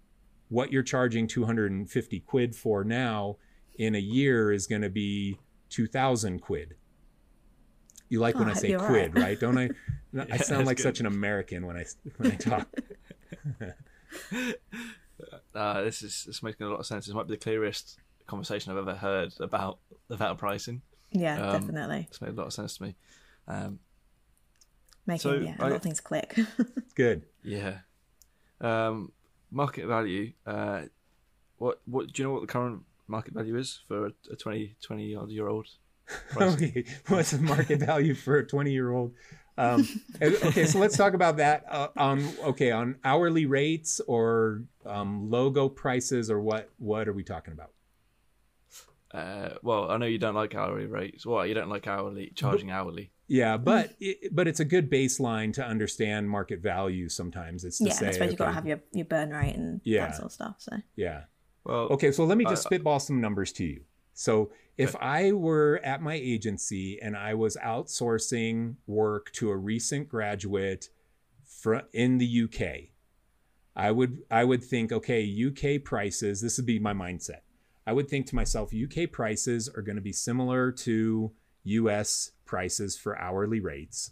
what you're charging 250 quid for now in a year is going to be 2000 quid. You like Oh, when I I say quid, right. right? Don't I? I sound like good. such an American when I when I talk. Uh, this is this making a lot of sense. This might be the clearest conversation I've ever heard about about pricing. Yeah, Um, definitely. It's made a lot of sense to me. Um, Making so yeah, a I- lot of things click. Good. yeah. Um, market value. Uh, what what do you know what the current market value is for a, a 20, 20 odd year old? Okay, what's the market value for a 20 year old? Um, okay, so let's talk about that uh, on okay on hourly rates or um, logo prices or what what are we talking about? Uh, well, I know you don't like hourly rates. Well, you don't like hourly charging hourly. Yeah, but it, but it's a good baseline to understand market value. Sometimes it's to yeah, say and I suppose you've got to have your, your burn rate and Yeah. that sort of stuff. So yeah. Well, Okay, so let me Uh, just spitball some numbers to you. So if I were at my agency and I was outsourcing work to a recent graduate fr- in the UK, I would I would think, okay, UK prices, this would be my mindset. I would think to myself, UK prices are going to be similar to US prices for hourly rates.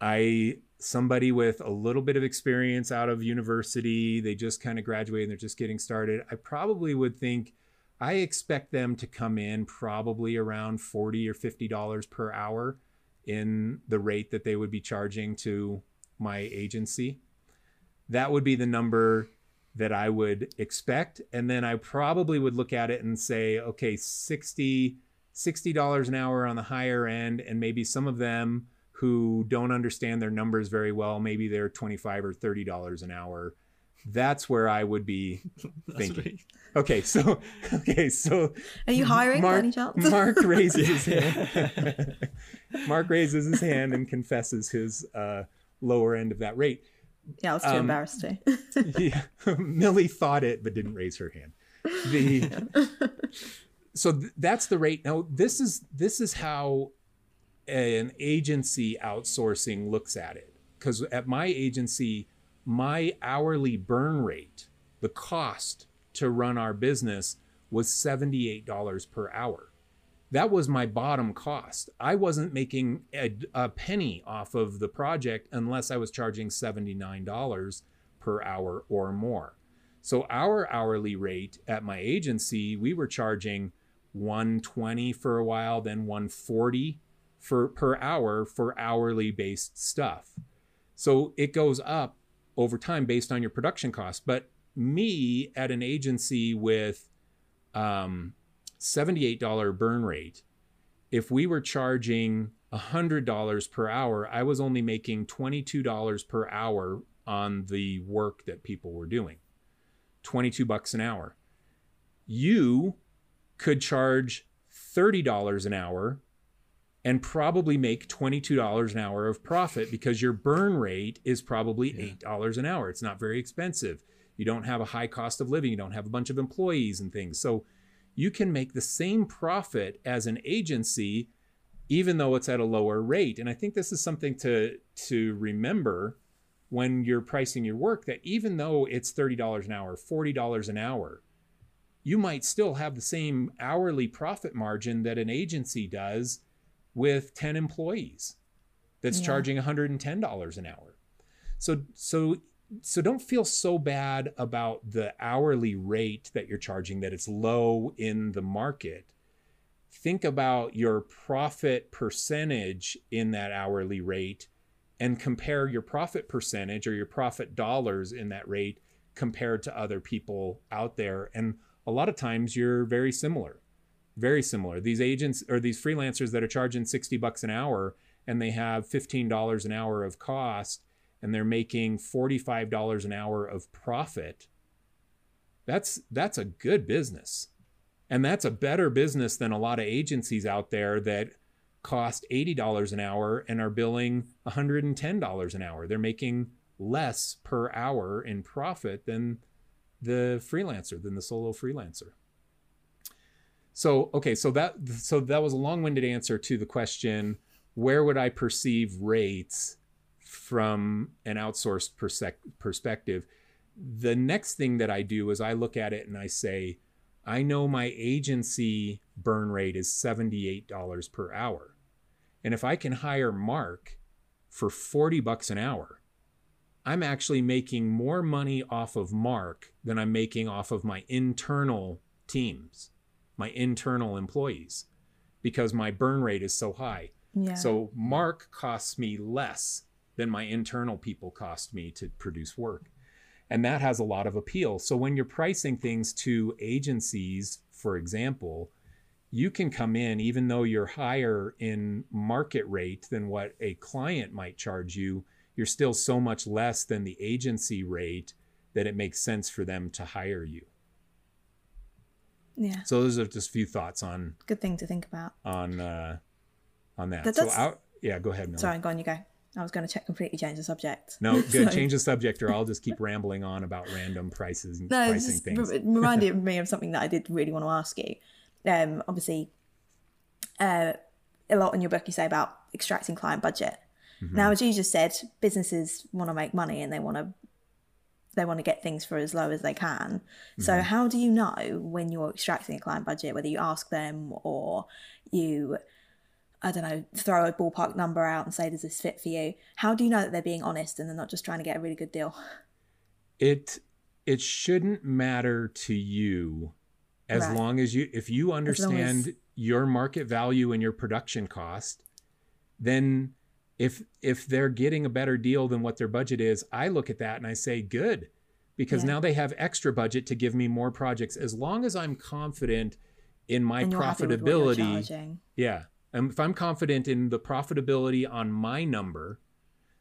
I somebody with a little bit of experience out of university, they just kind of graduated and they're just getting started. I probably would think I expect them to come in probably around 40 or 50 dollars per hour in the rate that they would be charging to my agency. That would be the number that I would expect. And then I probably would look at it and say okay 60 $60 an hour on the higher end and maybe some of them who don't understand their numbers very well maybe they're 25 or 30 dollars an hour. That's where i would be that's thinking. me. okay so okay so are you hiring mark, any chance? mark raises his hand. Mark raises his hand and confesses his uh, lower end of that rate yeah, I was too um, embarrassed to. yeah, Millie thought it but didn't raise her hand. The so th- that's the rate. Now this is this is how an agency outsourcing looks at it. Because at my agency, my hourly burn rate, the cost to run our business, was seventy eight dollars per hour. That was my bottom cost. I wasn't making a, a penny off of the project unless I was charging $79 per hour or more. So our hourly rate at my agency, we were charging 120 for a while, then 140 for per hour for hourly based stuff. So it goes up over time based on your production costs. But me at an agency with um, $78 burn rate, if we were charging $100 per hour, I was only making $22 per hour on the work that people were doing. 22 bucks an hour. You could charge $30 an hour and probably make $22 an hour of profit because your burn rate is probably $8 an hour. It's not very expensive. You don't have a high cost of living, you don't have a bunch of employees and things. So you can make the same profit as an agency even though it's at a lower rate. And I think this is something to to remember when you're pricing your work that even though it's $30 an hour, $40 an hour, you might still have the same hourly profit margin that an agency does with 10 employees that's Yeah. charging $110 an hour. So so so don't feel so bad about the hourly rate that you're charging that it's low in the market. Think about your profit percentage in that hourly rate and compare your profit percentage or your profit dollars in that rate compared to other people out there and a lot of times you're very similar very similar these agents or these freelancers that are charging 60 bucks an hour and they have $15 an hour of cost and they're making $45 an hour of profit that's that's a good business. And that's a better business than a lot of agencies out there that cost $80 an hour and are billing $110 an hour. They're making less per hour in profit than the freelancer than the solo freelancer. So okay so that so that was a long-winded answer to the question where would i perceive rates from an outsourced perspective the next thing that i do is i look at it and i say i know my agency burn rate is $78 per hour and if i can hire mark for 40 bucks an hour i'm actually making more money off of mark than i'm making off of my internal teams my internal employees because my burn rate is so high. Yeah. So Mark costs me less than my internal people cost me to produce work. And that has a lot of appeal. So when you're pricing things to agencies, for example, you can come in even though you're higher in market rate than what a client might charge you, you're still so much less than the agency rate that it makes sense for them to hire you. yeah. So those are just a few thoughts on Good thing to think about. on uh, on that. That- so out, yeah, go ahead. Miller. Sorry, go on, you go. I was going to check completely change the subject. No, good. So- Change the subject, or I'll just keep rambling on about random prices and No, pricing things. re- reminded me of something that I did really want to ask you. Um, obviously, uh, a lot in your book you say about extracting client budget. Mm-hmm. Now, as you just said, businesses want to make money and they want to they want to get things for as low as they can. So, Mm-hmm. how do you know when you're extracting a client budget, whether you ask them or you, I don't know, throw a ballpark number out and say, "Does this fit for you?" How do you know that they're being honest and they're not just trying to get a really good deal? it it shouldn't matter to you as Right. long as you if you understand as- your market value and your production cost then if if they're getting a better deal than what their budget is i look at that and i say good because Yeah. now they have extra budget to give me more projects as long as i'm confident in my and you're happy with what you're profitability yeah. Um, if I'm confident in the profitability on my number,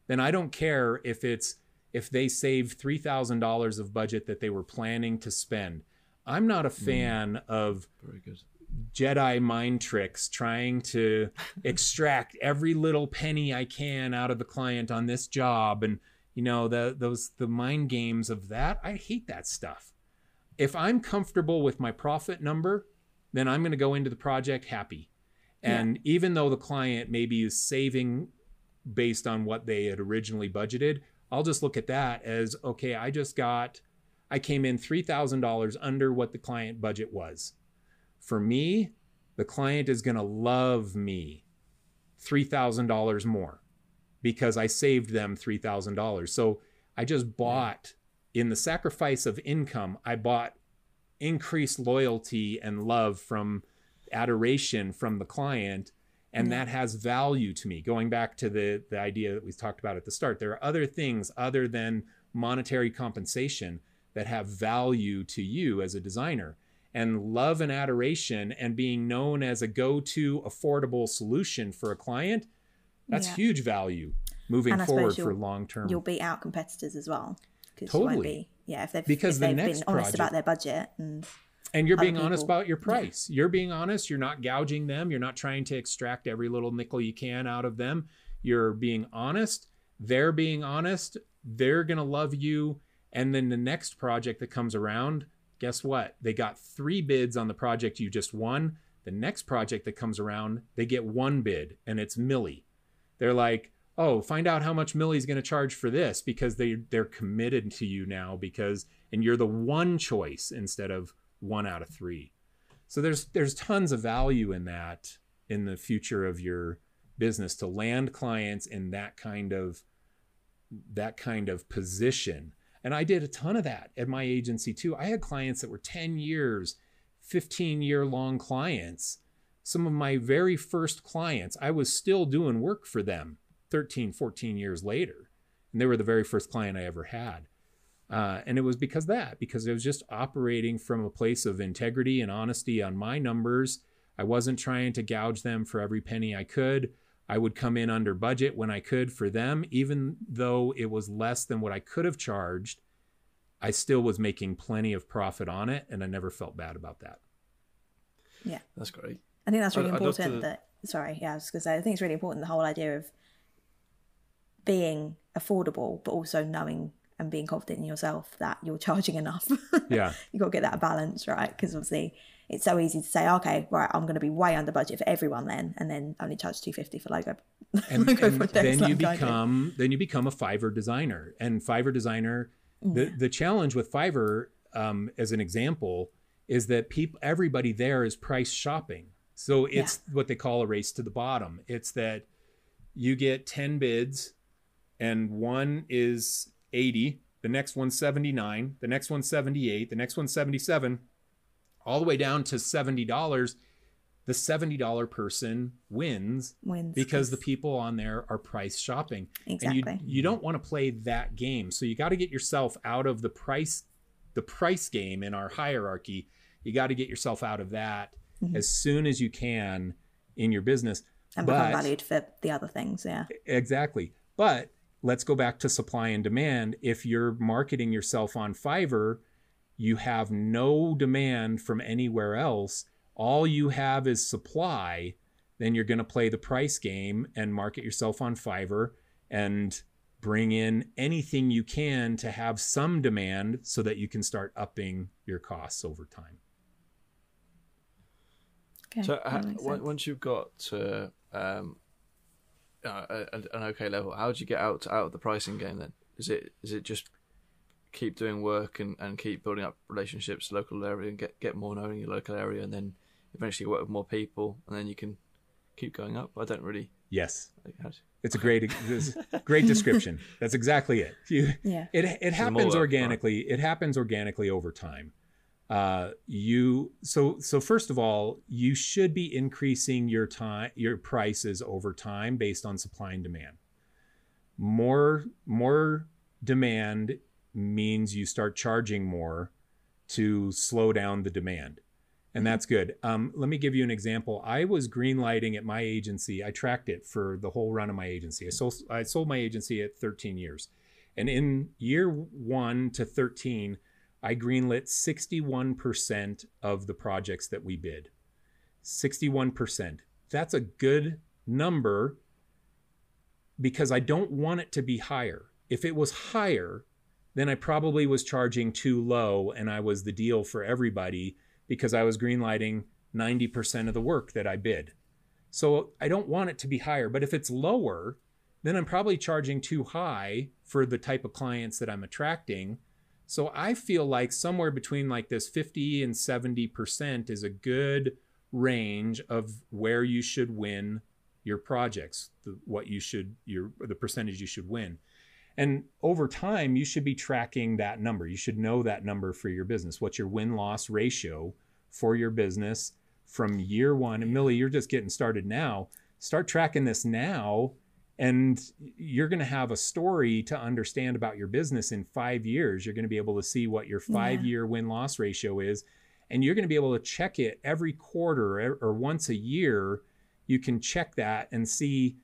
then I don't care if it's if they save three thousand dollars of budget that they were planning to spend. I'm not a fan of Very good. Jedi mind tricks trying to extract every little penny I can out of the client on this job and you know the those the mind games of that I hate that stuff. If I'm comfortable with my profit number, then I'm going to go into the project happy. And even though the client maybe is saving based on what they had originally budgeted, I'll just look at that as okay, I just got I came in $3,000 under what the client budget was. For me, the client is going to love me $3,000 more because I saved them $3,000. So I just bought, in the sacrifice of income, I bought increased loyalty and love from adoration from the client. And mm-hmm. that has value to me. Going back to the, the idea that we talked about at the start, there are other things other than monetary compensation that have value to you as a designer and love and adoration and being known as a go-to affordable solution for a client that's Yeah. huge value moving forward for long term You'll beat out competitors as well. 'cause you won't Totally. be- yeah, if they've, Because if the they've next been honest about their budget and and you're being honest about your price. You're being honest. You're not gouging them. You're not trying to extract every little nickel you can out of them. You're being honest. They're being honest. They're going to love you. And then the next project that comes around guess what? They got three bids on the project you just won. The next project that comes around they get one bid and it's millie. They're like oh find out how much millie's going to charge for this because they they're committed to you now because and you're the one choice instead of one out of three. So there's there's tons of value in that in the future of your business to land clients in that kind of that kind of position. And I did a ton of that at my agency too. I had clients that were 10 years, 15 year long clients. Some of my very first clients, I was still doing work for them 13, 14 years later. And they were the very first client I ever had. Uh, and it was because that, because I was just operating from a place of integrity and honesty on my numbers. I wasn't trying to gouge them for every penny I could. I would come in under budget when I could for them, even though it was less than what I could have charged. I still was making plenty of profit on it, and I never felt bad about that. Yeah, That's great. I think that's really I'd- I'd love important. to- That sorry, yeah, I was going to say I think it's really important the whole idea of being affordable, but also knowing and being confident in yourself that you're charging enough. Yeah. you got to get that balance right because obviously it's so easy to say, okay, right, I'm going to be way under budget for everyone then, and then only charge two fifty for logo. and, logo and then you like I become then you become a Fiverr designer. And Fiverr designer, the the challenge with Fiverr, um, as an example, is that people everybody there is price shopping. So it's what they call a race to the bottom. It's that you get ten bids, and one is eighty, the next seventy nine, the next seventy eight, the next seventy seven, all the way down to seventy dollars. The seventy dollar person wins wins because the people on there are price shopping Exactly. and you you don't want to play that game so you got to get yourself out of the price the price game in our hierarchy you got to get yourself out of that Mm-hmm. as soon as you can in your business and become but valued for the other things. Yeah, exactly but let's go back to supply and demand if you're marketing yourself on Fiverr you have no demand from anywhere else all you have is supply then you're going to play the price game and market yourself on Fiverr and bring in anything you can to have some demand so that you can start upping your costs over time. okay. So that ha- makes on- sense. once you've got to um, uh, a- a- an okay level, how do you get out out of the pricing game? Then is it is it just keep doing work and, and keep building up relationships, local area, and get get more knowing your local area, and then eventually work with more people, and then you can keep going up. I don't really. Yes. Like, how do- It's a great this- great description. That's exactly it. You, Yeah. It it happens work, organically. It happens organically over time. Uh, you so so first of all, you should be increasing your time your prices over time based on supply and demand. More more demand means you start charging more to slow down the demand. And that's good. Um, let me give you an example. I was greenlighting at my agency. I tracked it for the whole run of my agency. I sold, I sold my agency at 13 years. And in year one to 13, I greenlit 61% of the projects that we bid. 61%. That's a good number because I don't want it to be higher. If it was higher, then I probably was charging too low and I was the deal for everybody because I was greenlighting 90% of the work that I bid. So I don't want it to be higher, but if it's lower, then I'm probably charging too high for the type of clients that I'm attracting. So I feel like somewhere between like this 50 and 70% is a good range of where you should win your projects, the, what you should your the percentage you should win. And over time, you should be tracking that number. You should know that number for your business. What's your win loss ratio for your business from year one? And Millie, you're just getting started now. Start tracking this now, and you're going to have a story to understand about your business in five years. You're going to be able to see what your five year win loss ratio is, and you're going to be able to check it every quarter or- once a year. You can check that and see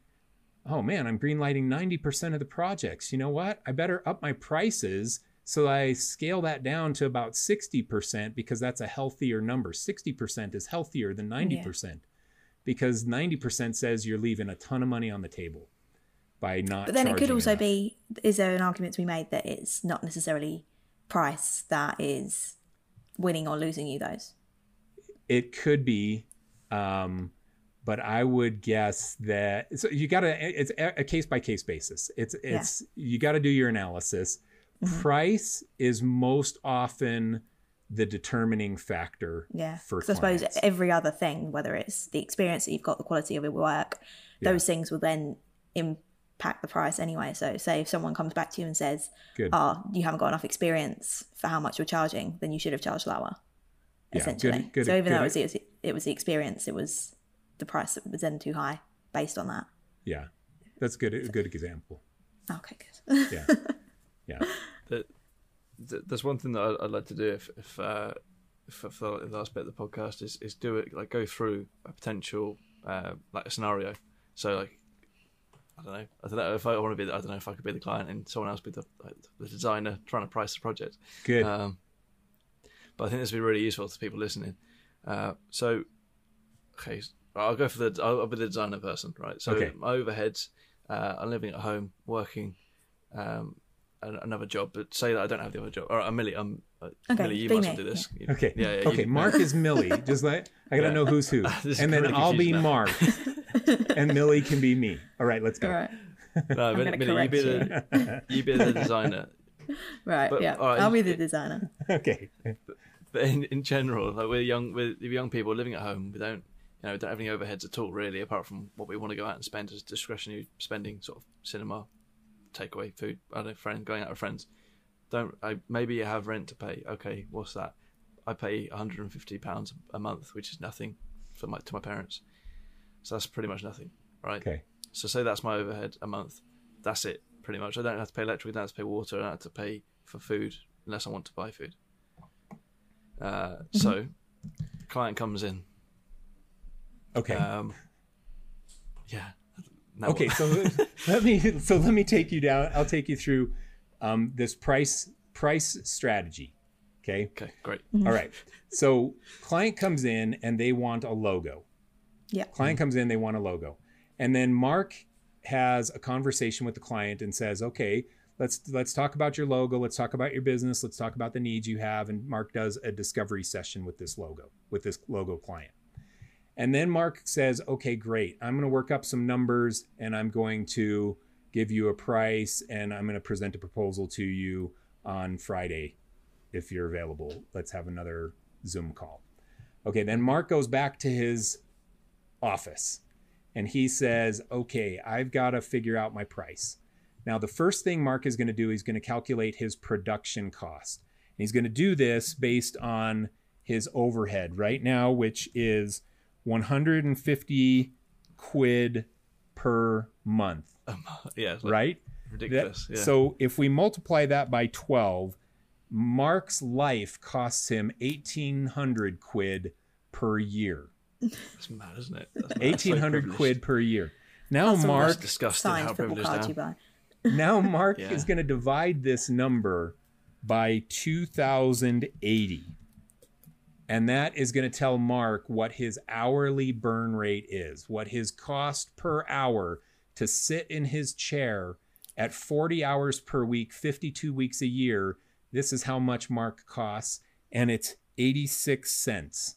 oh man, I'm greenlighting 90% of the projects. You know what? I better up my prices so I scale that down to about 60% because that's a healthier number. 60% is healthier than 90% because 90% says you're leaving a ton of money on the table by not But then it could also enough. be is there an argument to be made that it's not necessarily price that is winning or losing you those? it could be um but i would guess that so you got to it's a case by case basis it's it's you got to do your analysis price is most often the determining factor Yeah. for I suppose every other thing, whether it's the experience that you've got, the quality of your work, Yeah. those things will then impact the price anyway. So, say if someone comes back to you and says, Good. "Oh, you haven't got enough experience for how much you're charging," then you should have charged lower. Yeah, essentially. good- good- so even though it was, it was the experience, it was the price that was then too high based on that. yeah, that's good. A good example. Okay, good. Yeah, yeah, that th- there's one thing that I'd, I'd like to do if if, uh, if if the last bit of the podcast is is do it like go through a potential uh, like a scenario. So like I don't know I don't know if I want to be the, I don't know if I could be the client and someone else be the like, the designer trying to price the project. good. Um, but I think this would be really useful to people listening. Uh, so, okay, s- I'll go for the. I'll, I'll be the designer person, right? So Okay. my overheads. Uh, I'm living at home, working um, another job. But say that I don't have the other job. All right, Millie, I'm. Uh, Okay, Millie, you be might as do this. You- Okay. Yeah. yeah okay. you- Mark is Millie. Just like I gotta Yeah. know who's who, and then I'll be now. Mark, and Millie can be me. All right, let's go. All right. No, I'm Millie, gonna you be the you be the designer. Right. But, yeah. all right, I'll be the designer. Okay. But in, in general, like we're young, we're young people living at home. We don't, you know, don't have any overheads at all, really, apart from what we want to go out and spend as discretionary spending, sort of cinema, takeaway, food. I don't know, friend going out with friends. Don't I, maybe you have rent to pay. Okay, what's that? I pay 150 pounds a month, which is nothing for my to my parents. So that's pretty much nothing, right? Okay. So say that's my overhead a month. That's it, pretty much. I don't have to pay electric. I don't have to pay water. I don't have to pay for food unless I want to buy food. Uh, So, client comes in. Okay. Um, yeah. Now okay. So let me so let me take you down. I'll take you through um, this price price strategy. Okay. okay, great. All right. So client comes in and they want a logo. Yeah. Client comes in, they want a logo. And then Mark has a conversation with the client and says, "Okay, let's let's talk about your logo, let's talk about your business, let's talk about the needs you have." And Mark does a discovery session with this logo, with this logo client. And then Mark says, "Okay, great. I'm going to work up some numbers and I'm going to give you a price and I'm going to present a proposal to you on Friday if you're available. Let's have another Zoom call." Okay, then Mark goes back to his office and he says, Okay, I've got to figure out my price. Now, the first thing Mark is going to do, he's going to calculate his production cost. And he's going to do this based on his overhead right now, which is 150 quid per month, Um, yeah, right? ridiculous. That- yeah. So if we multiply that by 12, Mark's life costs him 1800 quid per year. It's mad, isn't it? Mad. 1800 privileged. quid per year. Now That's Mark It's disgusting how football privileged I am. you buy. now Mark Yeah. is going to divide this number by 2080. And that is going to tell Mark what his hourly burn rate is, what his cost per hour to sit in his chair at 40 hours per week, 52 weeks a year. This is how much Mark costs, and it's 86 cents.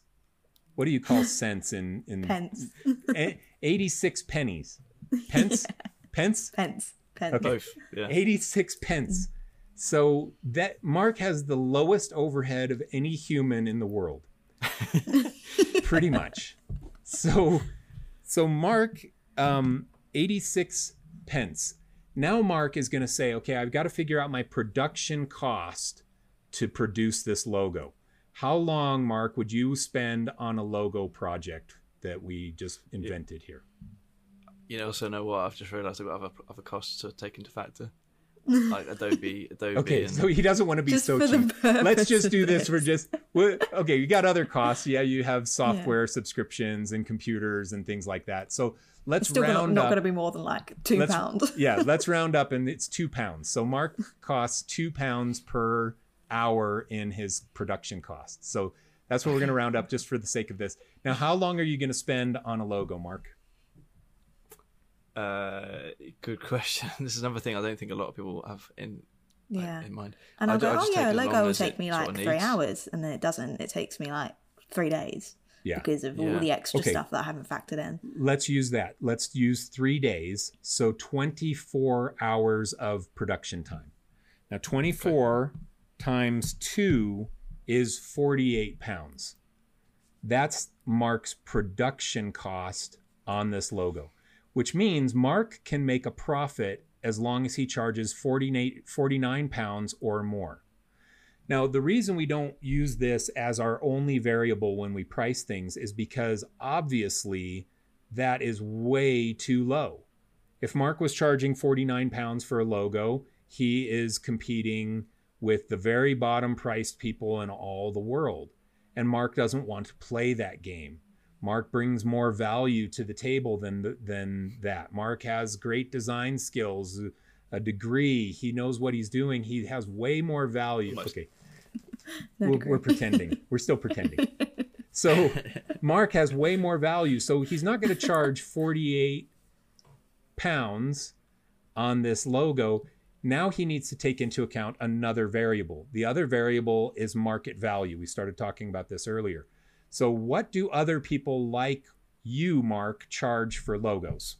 What do you call cents in in Pence. Eh, 86 pennies? Pence? Pence? Pence. Pence. Okay. Both. Yeah. 86 pence. So that Mark has the lowest overhead of any human in the world. Pretty much. So so Mark um 86 pence. Now Mark is going to say, "Okay, I've got to figure out my production cost to produce this logo." How long, Mark, would you spend on a logo project that we just invented here? You also know what? I've just realised I've got other, other costs to take into factor. Like Adobe, Adobe. Okay, and, so he doesn't want to be Just so cheap. Let's just do this for just okay. You got other costs, yeah. You have software subscriptions and computers and things like that. So let's Still gonna, round not going to be more than like two let's- pounds. yeah, let's round up, and it's two pounds. So Mark costs two pounds per hour in his production costs. So that's what we're going to round up just for the sake of this. Now, how long are you going to spend on a logo, Mark? Uh, good question. This is another thing I don't think a lot of people have in Yeah. in mind. And I I'll go, oh just yeah, a logo long will take it me sort like of three needs. hours, and then it doesn't. It takes me like three days Yeah. because of Yeah. all the extra Okay. stuff that I haven't factored in. let's use that. Let's use three days. So 24 hours of production time. Now, 24 times two is 48 pounds. That's Mark's production cost on this logo, which means Mark can make a profit as long as he charges 48, 49 pounds or more. Now, the reason we don't use this as our only variable when we price things is because obviously that is way too low. If Mark was charging 49 pounds for a logo, he is competing with the very bottom priced people in all the world. And Mark doesn't want to play that game. Mark brings more value to the table than than that. Mark has great design skills, a degree. He knows what he's doing. He has way more value. Okay, we're, we're pretending. We're still pretending. So Mark has way more value. So he's not going to charge 48 pounds on this logo. Now he needs to take into account another variable. The other variable is market value. We started talking about this earlier. So, what do other people like you, Mark, charge for logos?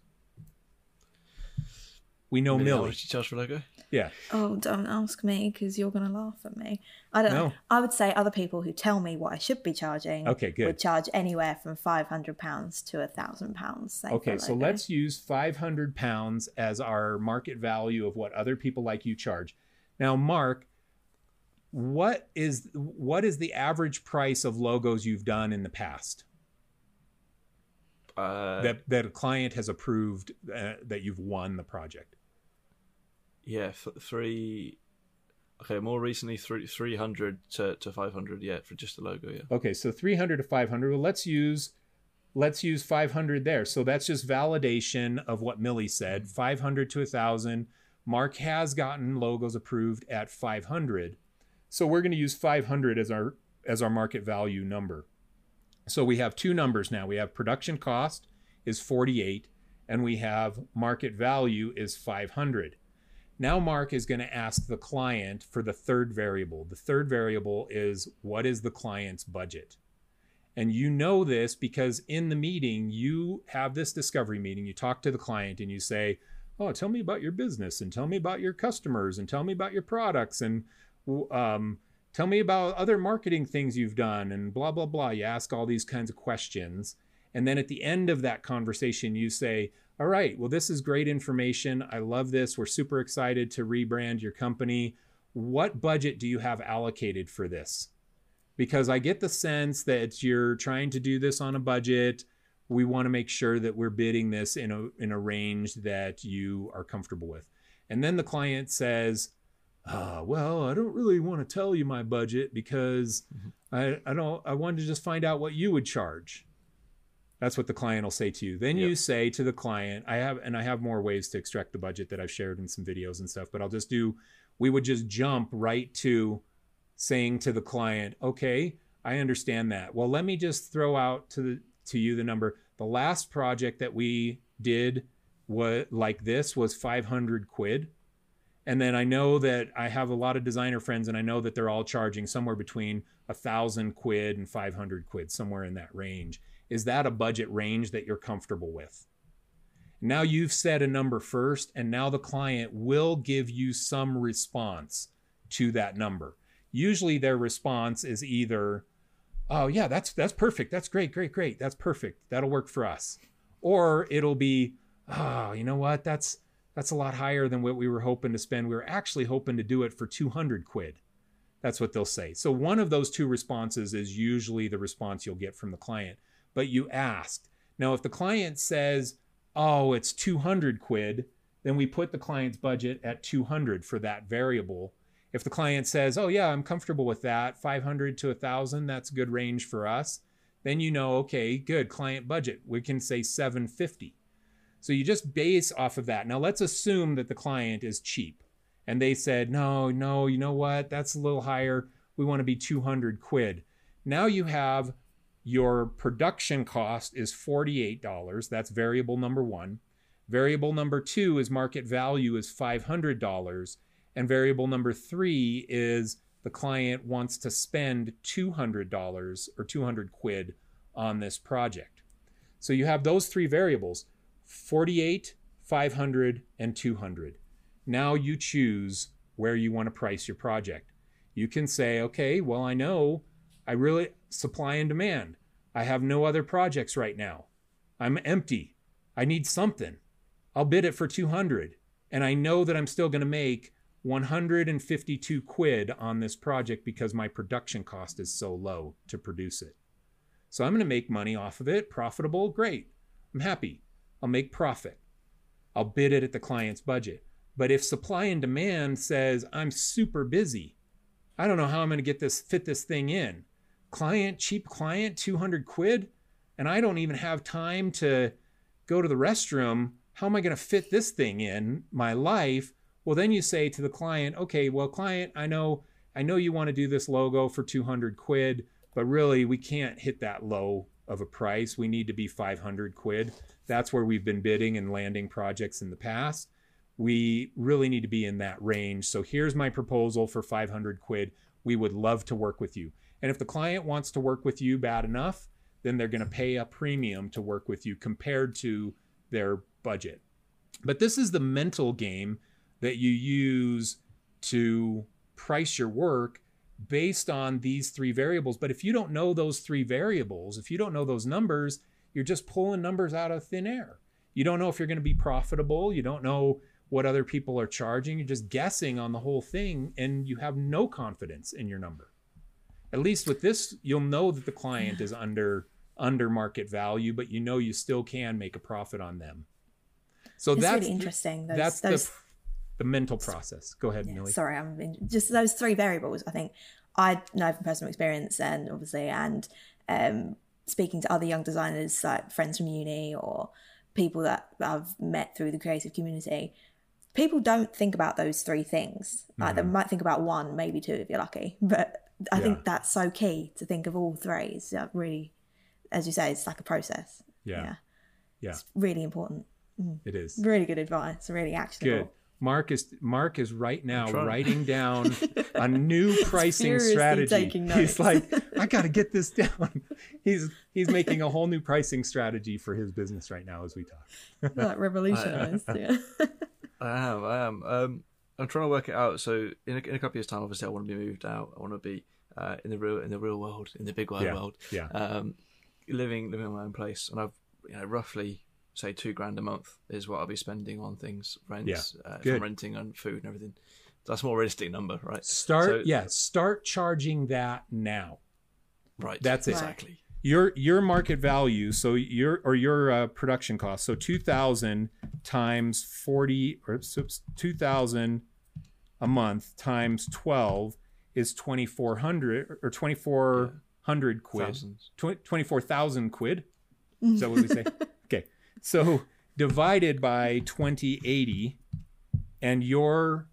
We know Millie, how Millie. much you charge for a logo? Yeah. Oh, don't ask me because you're going to laugh at me. I don't know. No. I would say other people who tell me what I should be charging Okay, good. would charge anywhere from £500 to a £1,000. Okay, so let's use 500 pounds as our market value of what other people like you charge. Now, Mark, what is what is the average price of logos you've done in the past Uh, that that a client has approved uh, that you've won the project? Yeah, f- three. Okay, more recently, three three hundred to to five hundred. Yeah, for just the logo. Yeah. Okay, so 300 to 500. Well, let's use let's use 500 there. So that's just validation of what Millie said. 500 to 1000. Mark has gotten logos approved at 500. So we're going to use 500 as our as our market value number. So we have two numbers now. We have production cost is 48 and we have market value is 500. Now Mark is going to ask the client for the third variable. The third variable is what is the client's budget? And you know this because in the meeting, you have this discovery meeting, you talk to the client and you say, Oh, tell me about your business and tell me about your customers and tell me about your products and um, tell me about other marketing things you've done and blah, blah, blah. You ask all these kinds of questions. And then at the end of that conversation, you say, All right, well, this is great information. I love this. We're super excited to rebrand your company. What budget do you have allocated for this? Because I get the sense that you're trying to do this on a budget. We want to make sure that we're bidding this in a in a range that you are comfortable with. And then the client says, uh, well, I don't really want to tell you my budget because I, I don't I wanted to just find out what you would charge. That's what the client will say to you. Then you say to the client, I have and I have more ways to extract the budget that I've shared in some videos and stuff, but I'll just do we would just jump right to saying to the client, okay, I understand that. Well, let me just throw out to the to you the number. The last project that we did what like this was 500 quid. And then I know that I have a lot of designer friends and I know that they're all charging somewhere between a thousand quid and 500 quid, somewhere in that range. Is that a budget range that you're comfortable with? Now you've set a number first, and now the client will give you some response to that number. Usually their response is either, oh yeah, that's that's perfect. That's great, great, great. That's perfect. That'll work for us. Or it'll be, oh, you know what? That's that's a lot higher than what we were hoping to spend. We were actually hoping to do it for 200 quid. That's what they'll say. So one of those two responses is usually the response you'll get from the client. But you asked. Now, if the client says, "Oh, it's 200 quid," then we put the client's budget at 200 for that variable. If the client says, "Oh yeah, I'm comfortable with that. 500 to 1000, that's a good range for us." Then you know, okay, good client budget. We can say 750. So you just base off of that. Now let's assume that the client is cheap and they said, no, no, you know what? That's a little higher. We want to be 200 quid. Now you have your production cost is $48. That's variable number one. Variable number two is market value is $500. And variable number three is the client wants to spend $200 or 200 quid on this project. So you have those three variables 48, 500, and 200. Now you choose where you want to price your project. You can say, okay, well, I know I really supply and demand. I have no other projects right now. I'm empty. I need something. I'll bid it for 200. And I know that I'm still going to make 152 quid on this project because my production cost is so low to produce it. So I'm going to make money off of it, profitable, great. I'm happy. I'll make profit. I'll bid it at the client's budget. But if supply and demand says I'm super busy, I don't know how I'm going to get this fit this thing in. Client, cheap client, 200 quid, and I don't even have time to go to the restroom. How am I going to fit this thing in my life? Well, then you say to the client, okay, well, client, I know, I know you want to do this logo for 200 quid, but really we can't hit that low of a price. We need to be 500 quid. That's where we've been bidding and landing projects in the past. We really need to be in that range. So here's my proposal for 500 quid. We would love to work with you. And if the client wants to work with you bad enough, then they're going to pay a premium to work with you compared to their budget. But this is the mental game that you use to price your work based on these three variables. But if you don't know those three variables, if you don't know those numbers, you're just pulling numbers out of thin air. You don't know if you're going to be profitable. You don't know what other people are charging. You're just guessing on the whole thing and you have no confidence in your number. At least with this, you'll know that the client is under under market value, but you know you still can make a profit on them. So It's that's really interesting. Those, that's those, the the mental process. Go ahead, yeah, Millie. sorry, I'm in, just those three variables. I think I know from personal experience, and obviously, and um, speaking to other young designers, like friends from uni or people that I've met through the creative community. People don't think about those three things. Like they might think about one, maybe two, if you're lucky. But I Yeah. think that's so key to think of all three. It's uh, really, as you say, it's like a process. Yeah, yeah, It's really important. it is. Really good advice. Really actionable. Good. Mark is Mark is right now writing down a new pricing strategy. He's like, I got to get this down. He's he's making a whole new pricing strategy for his business right now as we talk. like revolutionized. yeah. I am. I am. Um, I'm trying to work it out. So in a, in a couple of years' time, obviously, I want to be moved out. I want to be uh, in the real in the real world, in the big wide Yeah, world. yeah. Um, living living in my own place, and I've you know roughly say two grand a month is what I'll be spending on things, rent, Yeah, uh, if good. I'm renting and food and everything. That's a more realistic number, right? Start So- yeah, start charging that now. Right. That's it. Exactly. Your your market value, so your or your uh, production cost. So 2000 times 40 or oops, 2000 a month times 12 is 2400 or 2400 quid. 24,000 quid. Mm. Is that what we say? okay. So divided by 2080 and your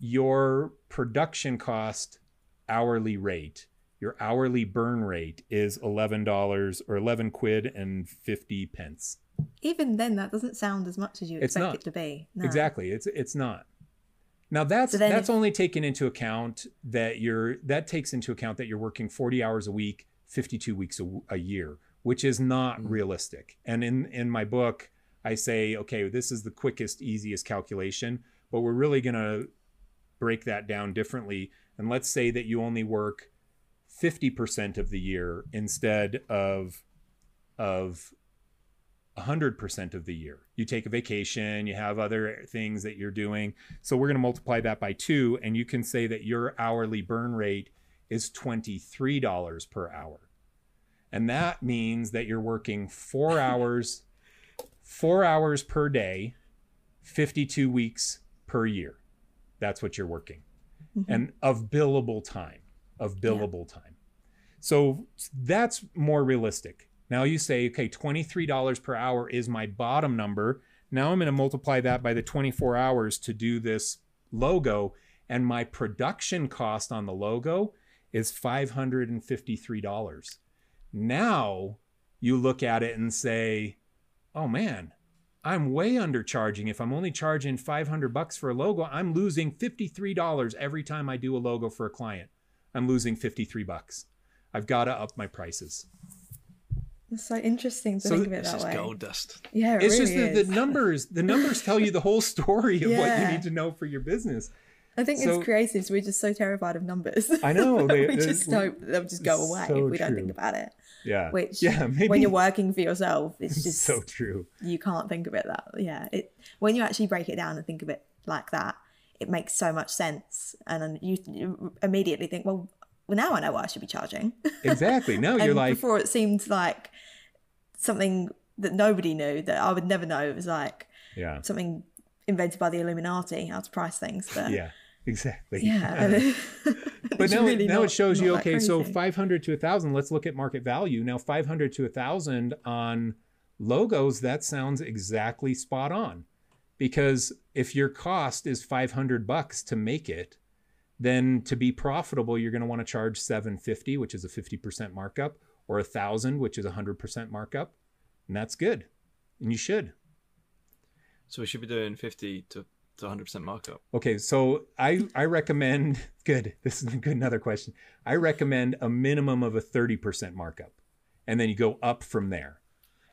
your production cost hourly rate, your hourly burn rate is $11 or 11 quid and 50 pence. Even then, that doesn't sound as much as you It's expect not. it to be. No. Exactly. It's it's not. Now that's So that's if- only taken into account that you're that takes into account that you're working 40 hours a week, 52 weeks a year, which is not Mm. realistic. And in in my book, I say, okay, this is the quickest, easiest calculation, but we're really going to break that down differently. And let's say that you only work 50% of the year instead of of 100% of the year. You take a vacation, you have other things that you're doing. So we're going to multiply that by 2 and you can say that your hourly burn rate is $23 per hour. And that means that you're working 4 hours 4 hours per day, 52 weeks per year. That's what you're working. Mm-hmm. And of billable time, of billable time. So that's more realistic. Now you say, okay, $23 per hour is my bottom number. Now I'm going to multiply that by the 24 hours to do this logo. And my production cost on the logo is $553. Now you look at it and say, oh man, I'm way undercharging. If I'm only charging 500 bucks for a logo, I'm losing $53 every time I do a logo for a client. I'm losing 53 bucks. I've got to up my prices. It's so interesting to So think of it that way. gold dust. Yeah, it it's really just the, the numbers. The numbers tell you the whole story of what you need to know for your business. I think So- as creatives, we're just so terrified of numbers. I know, they- we just don't. They'll just go away so if we don't true. think about it. Yeah. Which, yeah, maybe when you're working for yourself, it's just so true. you can't think of it that. Yeah, it when you actually break it down and think of it like that, it makes so much sense, and then you, you immediately think, well, well, now I know what I should be charging. Exactly. No, you're like before it seemed like something that nobody knew that I would never know. It was like yeah. something invented by the Illuminati how to price things. But Yeah. Exactly. yeah, but now, really now not- it shows you okay so 500 to 1000 let's look at market value now 500 to 1000 on logos that sounds exactly spot on because if your cost is 500 bucks to make it then to be profitable you're going to want to charge 750 which is a 50% markup or a 1000 which is a 100% markup and that's good and you should So we should be doing 50 to, to 100% markup. Okay, so I I recommend good. This is a good another question. I recommend a minimum of a 30% markup. And then you go up from there.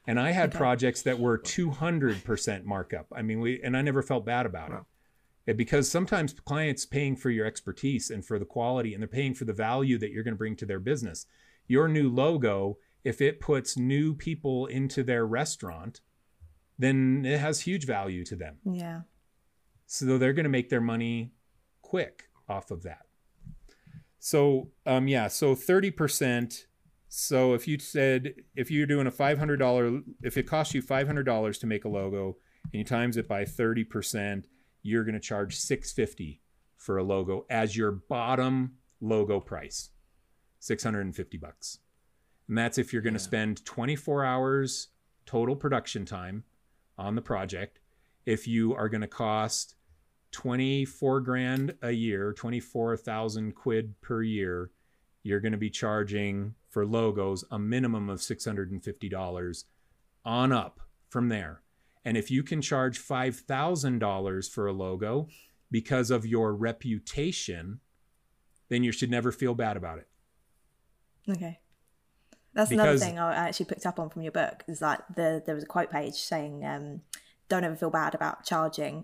And I had Okay. projects that were 200% markup. I mean, we and I never felt bad about it. Yeah, Because sometimes clients paying for your expertise and for the quality and they're paying for the value that you're going to bring to their business. Your new logo, if it puts new people into their restaurant, then it has huge value to them. yeah, So they're going to make their money quick off of that. So um yeah, so 30%. So if you said if you're doing a $500 if it costs you $500 to make a logo and you times it by 30%, you're going to charge 650 for a logo as your bottom logo price. 650 bucks. And that's if you're going to Yeah. spend 24 hours total production time on the project. If you are going to cost 24 grand a year, 24,000 quid per year, you're going to be charging for logos a minimum of $650 on up from there. And if you can charge $5,000 for a logo because of your reputation, then you should never feel bad about it. Okay. That's Because- another thing I actually picked up on from your book. Is like the there was a quote page saying, um, "Don't ever feel bad about charging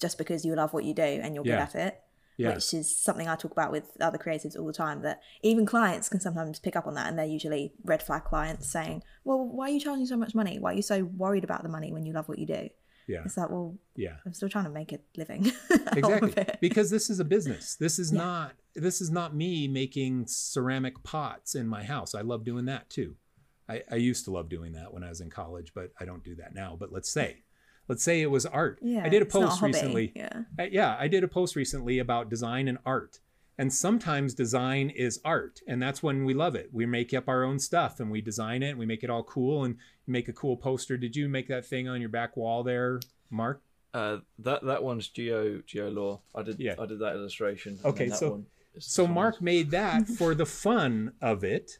just because you love what you do and you're Yeah. good at it." Yeah. which is something I talk about with other creatives all the time. That even clients can sometimes pick up on that, and they're usually red flag clients saying, "Well, why are you charging so much money? Why are you so worried about the money when you love what you do?" Yeah. It's like, well, Yeah. I'm still trying to make a living. exactly because this is a business this is Yeah. not this is not me making ceramic pots in my house i love doing that too I, I used to love doing that when i was in college but i don't do that now but let's say let's say it was art yeah, i did a post hobby. recently Yeah, Uh, yeah i did a post recently about design and art and sometimes design is art and that's when we love it we make up our own stuff and we design it and we make it all cool and make a cool poster did you make that thing on your back wall there mark Uh, that that one's Geo Geo Law. I did Yeah. I did that illustration. Okay, that so- one So this Mark made that for the fun of it.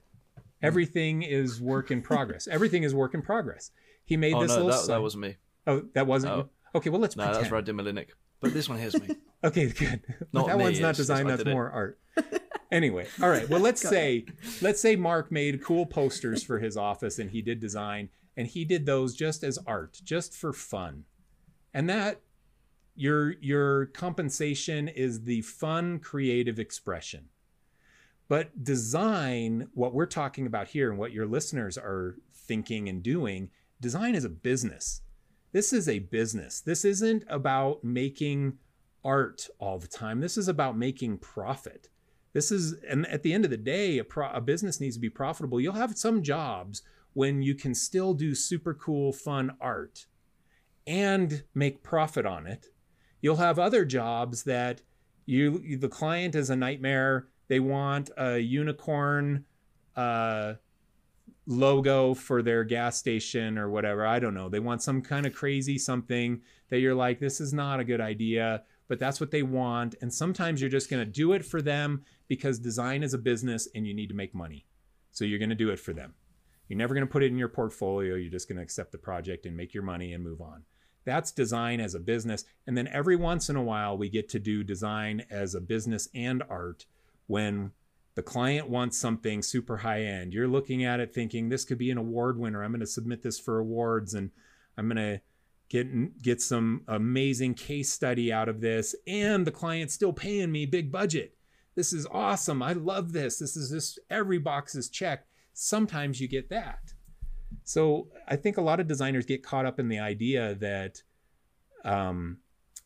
Everything is work in progress. Everything is work in progress. He made Oh this no, little that, sign. that wasn't me. Oh, that wasn't. Oh. you? Okay, well let's No, pretend. that's Radim Malinic. But this one here's me. Okay, good. That one's not it's- design. That's did it. more art. Anyway, all right. Well, let's say let's say Mark made cool posters for his office, and he did design, and he did those just as art, just for fun, and that your your compensation is the fun, creative expression. But design, what we're talking about here, and what your listeners are thinking and doing, design is a business. This is a business. This isn't about making art all the time. This is about making profit. This is, and at the end of the day, a, pro, a business needs to be profitable. You'll have some jobs when you can still do super cool, fun art and make profit on it. You'll have other jobs that you, the client is a nightmare. They want a unicorn uh, logo for their gas station or whatever. I don't know. They want some kind of crazy something that you're like, this is not a good idea, but that's what they want. And sometimes you're just going to do it for them because design is a business and you need to make money. So you're going to do it for them. You're never going to put it in your portfolio. You're just going to accept the project and make your money and move on. That's design as a business. And then every once in a while, we get to do design as a business and art when the client wants something super high end. You're looking at it thinking, this could be an award winner. I'm going to submit this for awards and I'm going to get get some amazing case study out of this. And the client's still paying me big budget. This is awesome. I love this. This is just every box is checked. Sometimes you get that. So i think a lot of designers get caught up in the idea that um,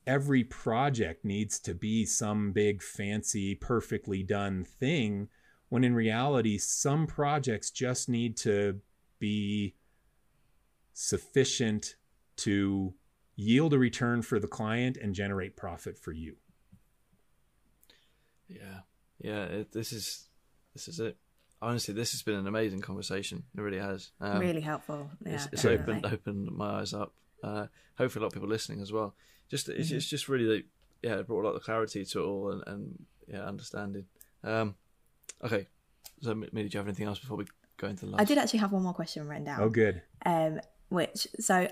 every project needs to be some big fancy perfectly done thing when in reality some projects just need to be sufficient to yield a return for the client and generate profit for you. Yeah, yeah. It, this is this is it. Honestly, this has been an amazing conversation. It really has. Um, really helpful. Yeah, it's, it's opened opened my eyes up. Uh, hopefully, a lot of people listening as well. Just it's, mm-hmm. it's just really yeah, it brought a lot of clarity to it all and, and yeah, understanding. Um, okay, so maybe do you have anything else before we go into the last? I did actually have one more question written down. Oh, good. Um, which so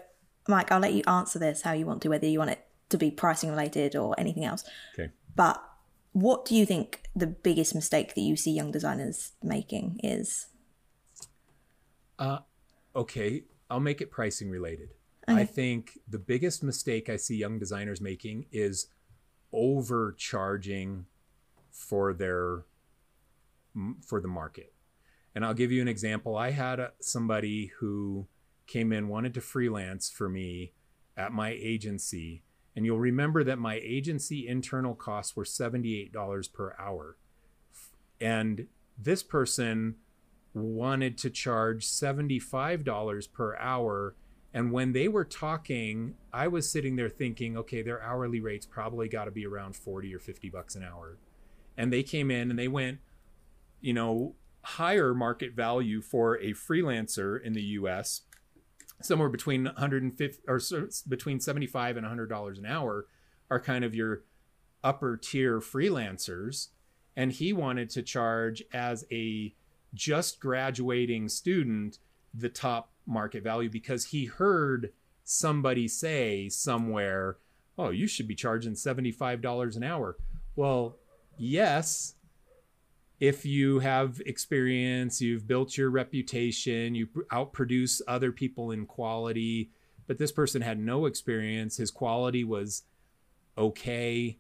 Mike, I'll let you answer this how you want to, whether you want it to be pricing related or anything else. Okay. But what do you think the biggest mistake that you see young designers making is? Uh, okay, I'll make it pricing related. Okay. I think the biggest mistake I see young designers making is overcharging for their for the market. And I'll give you an example. I had a, somebody who came in, wanted to freelance for me at my agency. And you'll remember that my agency internal costs were $78 per hour. And this person wanted to charge $75 per hour. And when they were talking, I was sitting there thinking, okay, their hourly rates probably got to be around 40 or 50 bucks an hour. And they came in and they went, you know, higher market value for a freelancer in the US somewhere between 150 or between 75 and 100 dollars an hour are kind of your upper tier freelancers and he wanted to charge as a just graduating student the top market value because he heard somebody say somewhere oh you should be charging $75 an hour well yes if you have experience, you've built your reputation, you outproduce other people in quality, but this person had no experience. His quality was okay.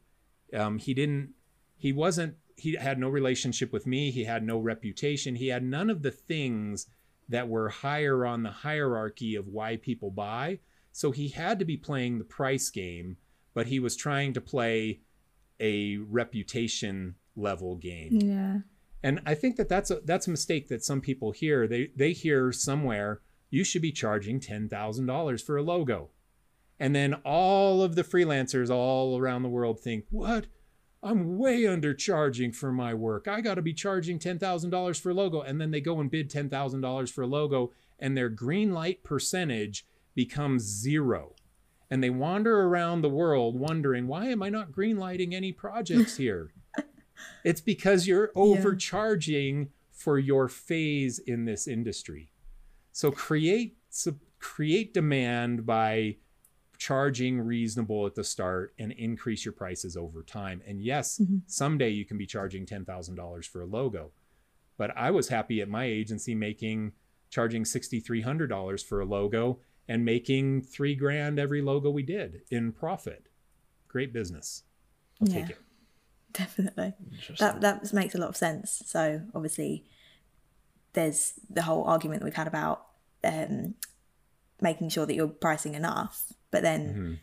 Um, he didn't, he wasn't, he had no relationship with me. He had no reputation. He had none of the things that were higher on the hierarchy of why people buy. So he had to be playing the price game, but he was trying to play a reputation level game. Yeah. And I think that that's a that's a mistake that some people hear. They they hear somewhere you should be charging $10,000 for a logo. And then all of the freelancers all around the world think, "What? I'm way undercharging for my work. I got to be charging $10,000 for a logo." And then they go and bid $10,000 for a logo and their green light percentage becomes zero. And they wander around the world wondering, "Why am I not green lighting any projects here?" It's because you're overcharging yeah. for your phase in this industry. So create so create demand by charging reasonable at the start and increase your prices over time. And yes, mm-hmm. someday you can be charging $10,000 for a logo. But I was happy at my agency making charging $6,300 for a logo and making three grand every logo we did in profit. Great business. I'll yeah. take it. Definitely. That that makes a lot of sense. So obviously, there's the whole argument that we've had about um, making sure that you're pricing enough, but then mm-hmm.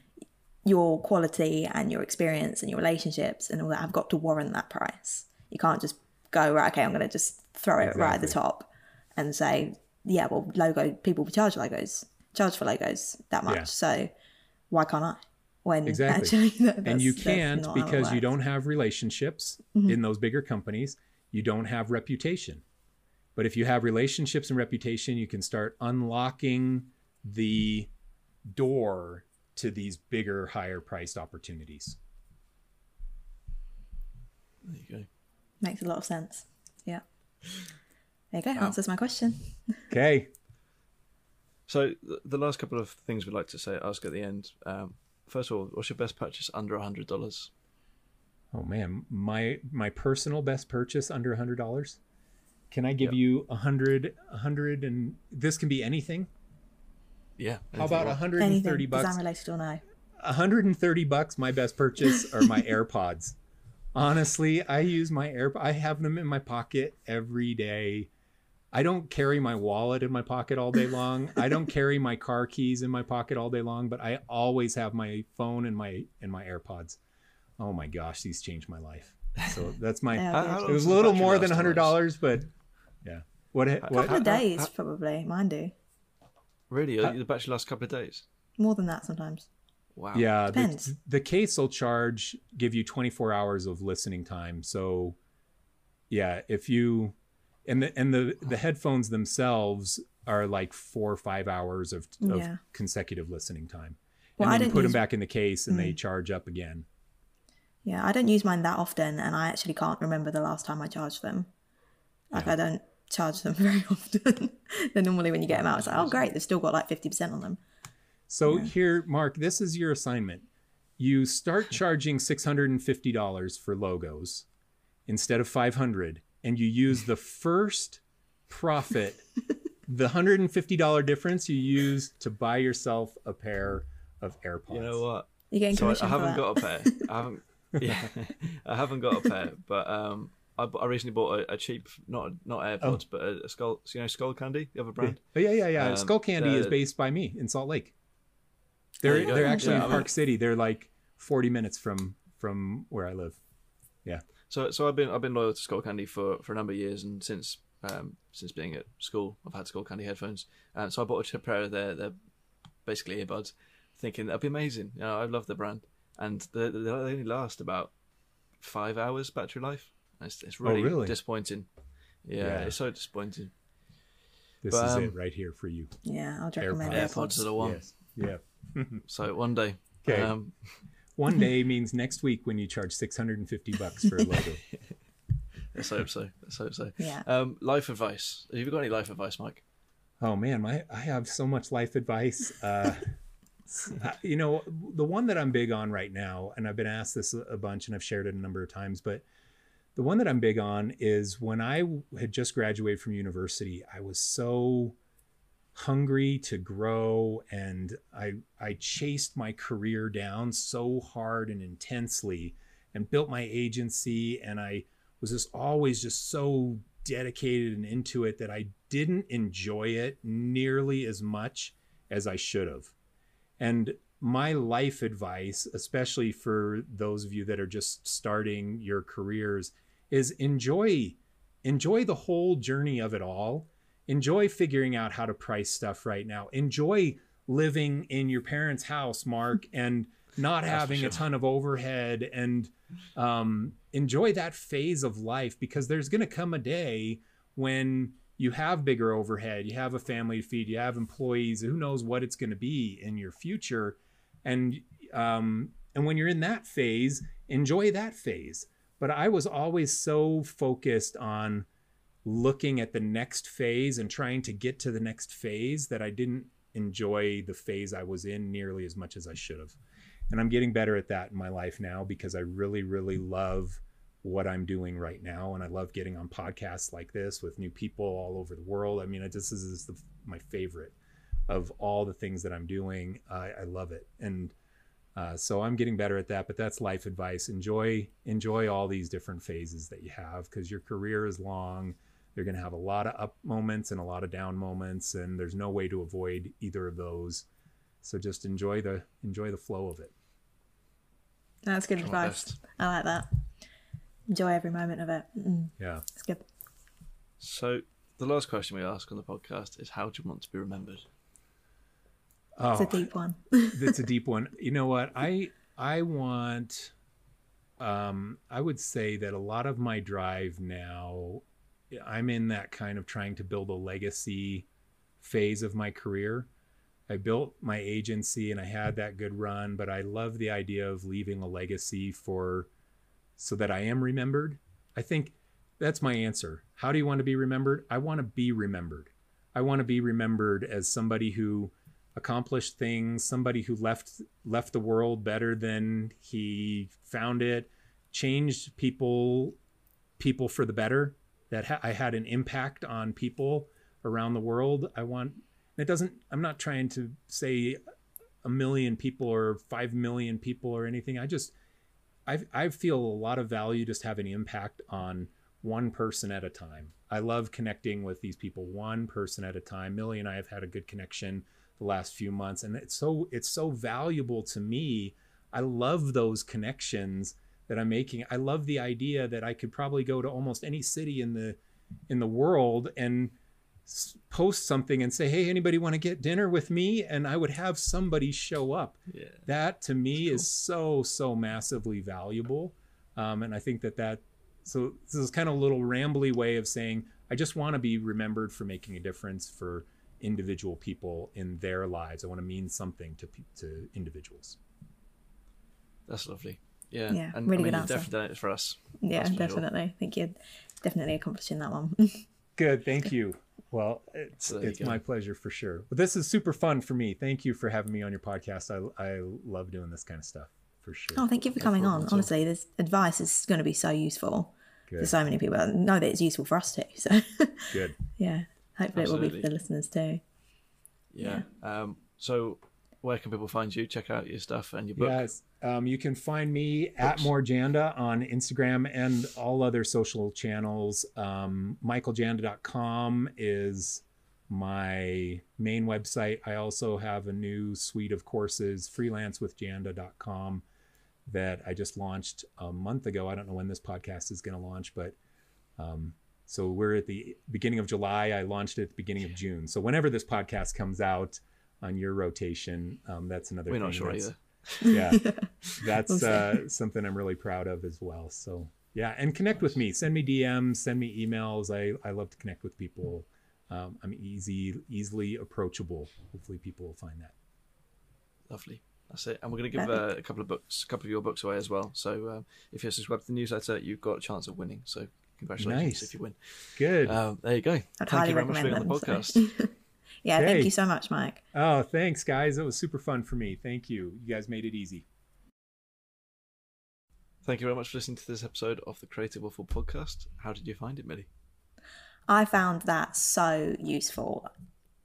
your quality and your experience and your relationships and all that have got to warrant that price. You can't just go right. Okay, I'm going to just throw it exactly. right at the top and say, yeah, well, logo people charge logos, charge for logos that much. Yeah. So why can't I? when exactly. actually and you can't because you don't have relationships mm-hmm. in those bigger companies you don't have reputation but if you have relationships and reputation you can start unlocking the door to these bigger higher priced opportunities there you go makes a lot of sense yeah there you go answers my question okay so the last couple of things we'd like to say ask at the end um, first of all, what's your best purchase under a hundred dollars? Oh man, my my personal best purchase under a hundred dollars. Can I give yep. you a hundred, a hundred, and this can be anything? Yeah. How about anything 130 Anything bucks? design related or no? 130 bucks my best purchase are my AirPods. Honestly, I use my Air I have them in my pocket every day. I don't carry my wallet in my pocket all day long. I don't carry my car keys in my pocket all day long, but I always have my phone and my and my AirPods. Oh my gosh, these changed my life. So that's my Yeah, How- it was a little more than hundred dollars, but yeah. What what couple how- of days, how- probably. Mine do. Really? the battery lasts a couple of days. More than that sometimes. Wow. Yeah, the, Depends. the case will charge give you 24 hours of listening time. So yeah, if you and the and the the headphones themselves are like 4 or 5 hours of, of Yeah. consecutive listening time. Well, and I then you don't put them back in the case and Mm. they charge up again. Yeah, I don't use mine that often, and I actually can't remember the last time I charged them. Like, I don't charge them very often. then normally when you get them out, it's like, oh, great, they've still got like 50% on them. So here, Mark, this is your assignment. You start charging $650 for logos instead of 500 and you use the first profit, the $150 difference you use to buy yourself a pair of AirPods. You know what? You're getting So I, commission I for haven't that. got a pair. I haven't. Yeah, I haven't got a pair, but um, I, I recently bought a, a cheap, not not AirPods, but a, a skull. You know, Skullcandy, the other brand. Oh, yeah, yeah, yeah. Um, Skullcandy is based by me in Salt Lake. They're they're actually Yeah, in Park City. They're like 40 minutes from from where I live. Yeah. So so I've been I've been loyal to Skullcandy for, for a number of years, and since um, since being at school, I've had Skullcandy headphones. And so I bought a pair of their their basically earbuds, thinking that'd be amazing. You know, I love the brand, and they, they only last about five hours battery life. It's, it's really, Oh, really? disappointing. Yeah, Yeah. it's so disappointing. This But, is um, it right here for you. Yeah, I'll recommend AirPods. AirPods are the one. Yes. Yeah. So one day, Okay. um, One day means next week when you charge 650 bucks for a logo. let's hope so. Let's hope so. Yeah. Um, life advice. Have you got any life advice, Mike? Oh man, my I have so much life advice. Uh, uh, you know, the one that I'm big on right now, and I've been asked this a bunch, and I've shared it a number of times, but the one that I'm big on is when I had just graduated from university, I was so hungry to grow and I I chased my career down so hard and intensely and built my agency and I was just always just so dedicated and into it that I didn't enjoy it nearly as much as I should have. And my life advice, especially for those of you that are just starting your careers, is enjoy enjoy the whole journey of it all. Enjoy figuring out how to price stuff right now. Enjoy living in your parents' house, Mark, and not That's having sure. a ton of overhead and um, enjoy that phase of life because there's going to come a day when you have bigger overhead, you have a family to feed, you have employees, who knows what it's going to be in your future, and um, and when you're in that phase, enjoy that phase. But I was always so focused on looking at the next phase and trying to get to the next phase that I didn't enjoy the phase I was in nearly as much as I should have. And I'm getting better at that in my life now because I really, really love what I'm doing right now. And I love getting on podcasts like this with new people all over the world. I mean, this is, is the, my favorite of all the things that I'm doing. I, I love it. And uh, so I'm getting better at that, but that's life advice. Enjoy, enjoy all these different phases that you have because your career is long. You're going to have a lot of up moments and a lot of down moments, and there's no way to avoid either of those. So just enjoy the enjoy the flow of it. That's good advice. I like that. Enjoy every moment of it. Mm, Yeah. it's good. So the last question we ask on the podcast is, how do you want to be remembered? Oh, It's a deep one. that's a deep one. You know what? I I want um I would say that a lot of my drive now I'm in that kind of trying to build a legacy phase of my career. I built my agency and I had that good run, but I love the idea of leaving a legacy for so that I am remembered. I think that's my answer. How do you want to be remembered? I want to be remembered. I want to be remembered as somebody who accomplished things, somebody who left left the world better than he found it, changed people people for the better. That ha- I had an impact on people around the world. I want it doesn't. I'm not trying to say a million people or five million people or anything. I just I I feel a lot of value just having impact on one person at a time. I love connecting with these people one person at a time. Millie and I have had a good connection the last few months and it's so it's so valuable to me. I love those connections that I'm making. I love the idea that I could probably go to almost any city in the in the world and post something and say, "Hey, anybody want to get dinner with me?" and I would have somebody show up. Yeah. That to me cool. is so so massively valuable, um, and I think that that so this is kind of a little rambly way of saying I just want to be remembered for making a difference for individual people in their lives. I want to mean something to to individuals. That's lovely. Yeah, yeah, and, really I mean, good answer. Definitely done it for us. Yeah, definitely. Sure. I think you're definitely accomplishing that one. good, thank you. Well, it's so it's my pleasure for sure. But this is super fun for me. Thank you for having me on your podcast. I I love doing this kind of stuff for sure. Oh, thank you for coming on. Honestly, this advice is going to be so useful Good. for so many people. I know that it's useful for us too. So Good. yeah, hopefully Absolutely. it will be for the listeners too. Yeah. yeah. Um, so where can people find you? Check out your stuff and your book. Yes. Um, you can find me Books. at More Janda on Instagram and all other social channels. Um, MichaelJanda.com is my main website. I also have a new suite of courses, freelancewithjanda.com, that I just launched a month ago. I don't know when this podcast is going to launch, but um, so we're at the beginning of July. I launched it at the beginning of June. So whenever this podcast comes out, on your rotation. Um, that's another. We're thing not sure either. Yeah, that's uh, something I'm really proud of as well. So yeah, and connect with me. Send me DMs. Send me emails. I I love to connect with people. Um, I'm easy, easily approachable. Hopefully, people will find that. Lovely. That's it. And we're going to give uh, a couple of books, a couple of your books away as well. So um, if you're subscribed to the newsletter, you've got a chance of winning. So congratulations nice. if you win. Good. Um, there you go. I'd Thank you very much for being on the podcast. So. Yeah, okay. thank you so much, Mike. Oh, thanks, guys. It was super fun for me. Thank you. You guys made it easy. Thank you very much for listening to this episode of the Creative Waffle podcast. How did you find it, Millie? I found that so useful.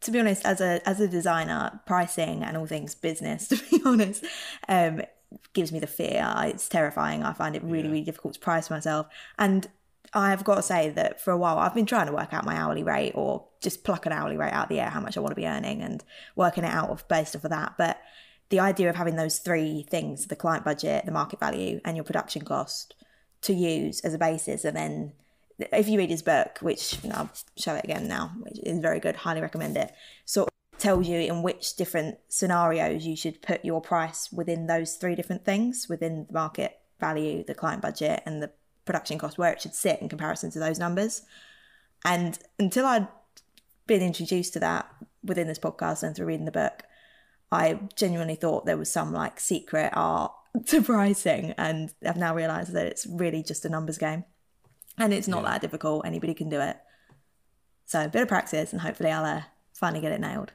To be honest, as a as a designer, pricing and all things business, to be honest, um, gives me the fear. It's terrifying. I find it really, yeah. really difficult to price myself. And I've got to say that for a while I've been trying to work out my hourly rate or just pluck an hourly rate out of the air, how much I want to be earning and working it out of based off of that. But the idea of having those three things, the client budget, the market value, and your production cost to use as a basis and then if you read his book, which I'll show it again now, which is very good, highly recommend it, sort of tells you in which different scenarios you should put your price within those three different things, within the market value, the client budget, and the production cost, where it should sit in comparison to those numbers. And until I'd been introduced to that within this podcast and through reading the book, I genuinely thought there was some like secret art to pricing. And I've now realized that it's really just a numbers game. And it's not yeah. that difficult. Anybody can do it. So a bit of practice and hopefully I'll uh, finally get it nailed.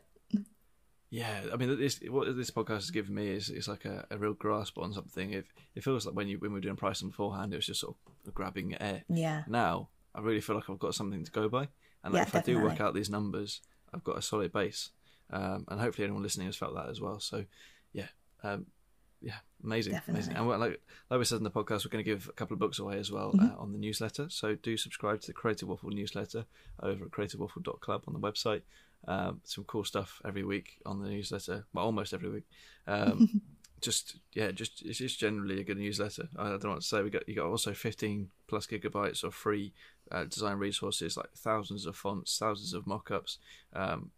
Yeah, I mean, this what this podcast has given me is is like a, a real grasp on something. If it feels like when you when we were doing pricing beforehand, it was just sort of grabbing air. Yeah. Now I really feel like I've got something to go by, and like yeah, if definitely. I do work out these numbers, I've got a solid base, um, and hopefully anyone listening has felt that as well. So, yeah, um, yeah, amazing, definitely. amazing. And like like we said in the podcast, we're going to give a couple of books away as well mm-hmm. uh, on the newsletter. So do subscribe to the Creative Waffle newsletter over at creativewaffle.club on the website. Um, some cool stuff every week on the newsletter. Well, almost every week. Um, just yeah, just it's just generally a good newsletter. I don't know what to say. We got you got also 15 plus gigabytes of free uh, design resources, like thousands of fonts, thousands of mockups. Um,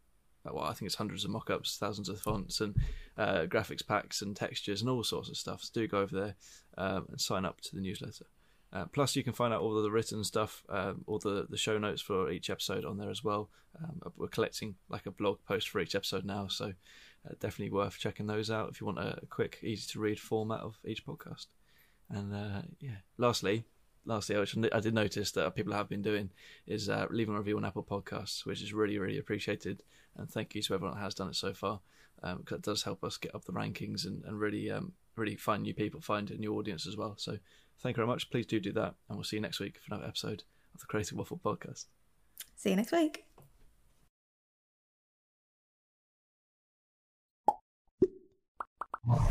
well, I think it's hundreds of mockups, thousands of fonts, and uh, graphics packs and textures and all sorts of stuff. So do go over there um, and sign up to the newsletter. Uh, plus, you can find out all the written stuff, um, all the, the show notes for each episode on there as well. Um, we're collecting like a blog post for each episode now, so uh, definitely worth checking those out if you want a, quick, easy to read format of each podcast. And uh, yeah, lastly, lastly, which I did notice that people have been doing is uh, leaving a review on Apple Podcasts, which is really, really appreciated. And thank you to everyone that has done it so far, um, because it does help us get up the rankings and, and really, um, really find new people, find a new audience as well. So Thank you very much. Please do do that. And we'll see you next week for another episode of the Creative Waffle Podcast. See you next week. Wow.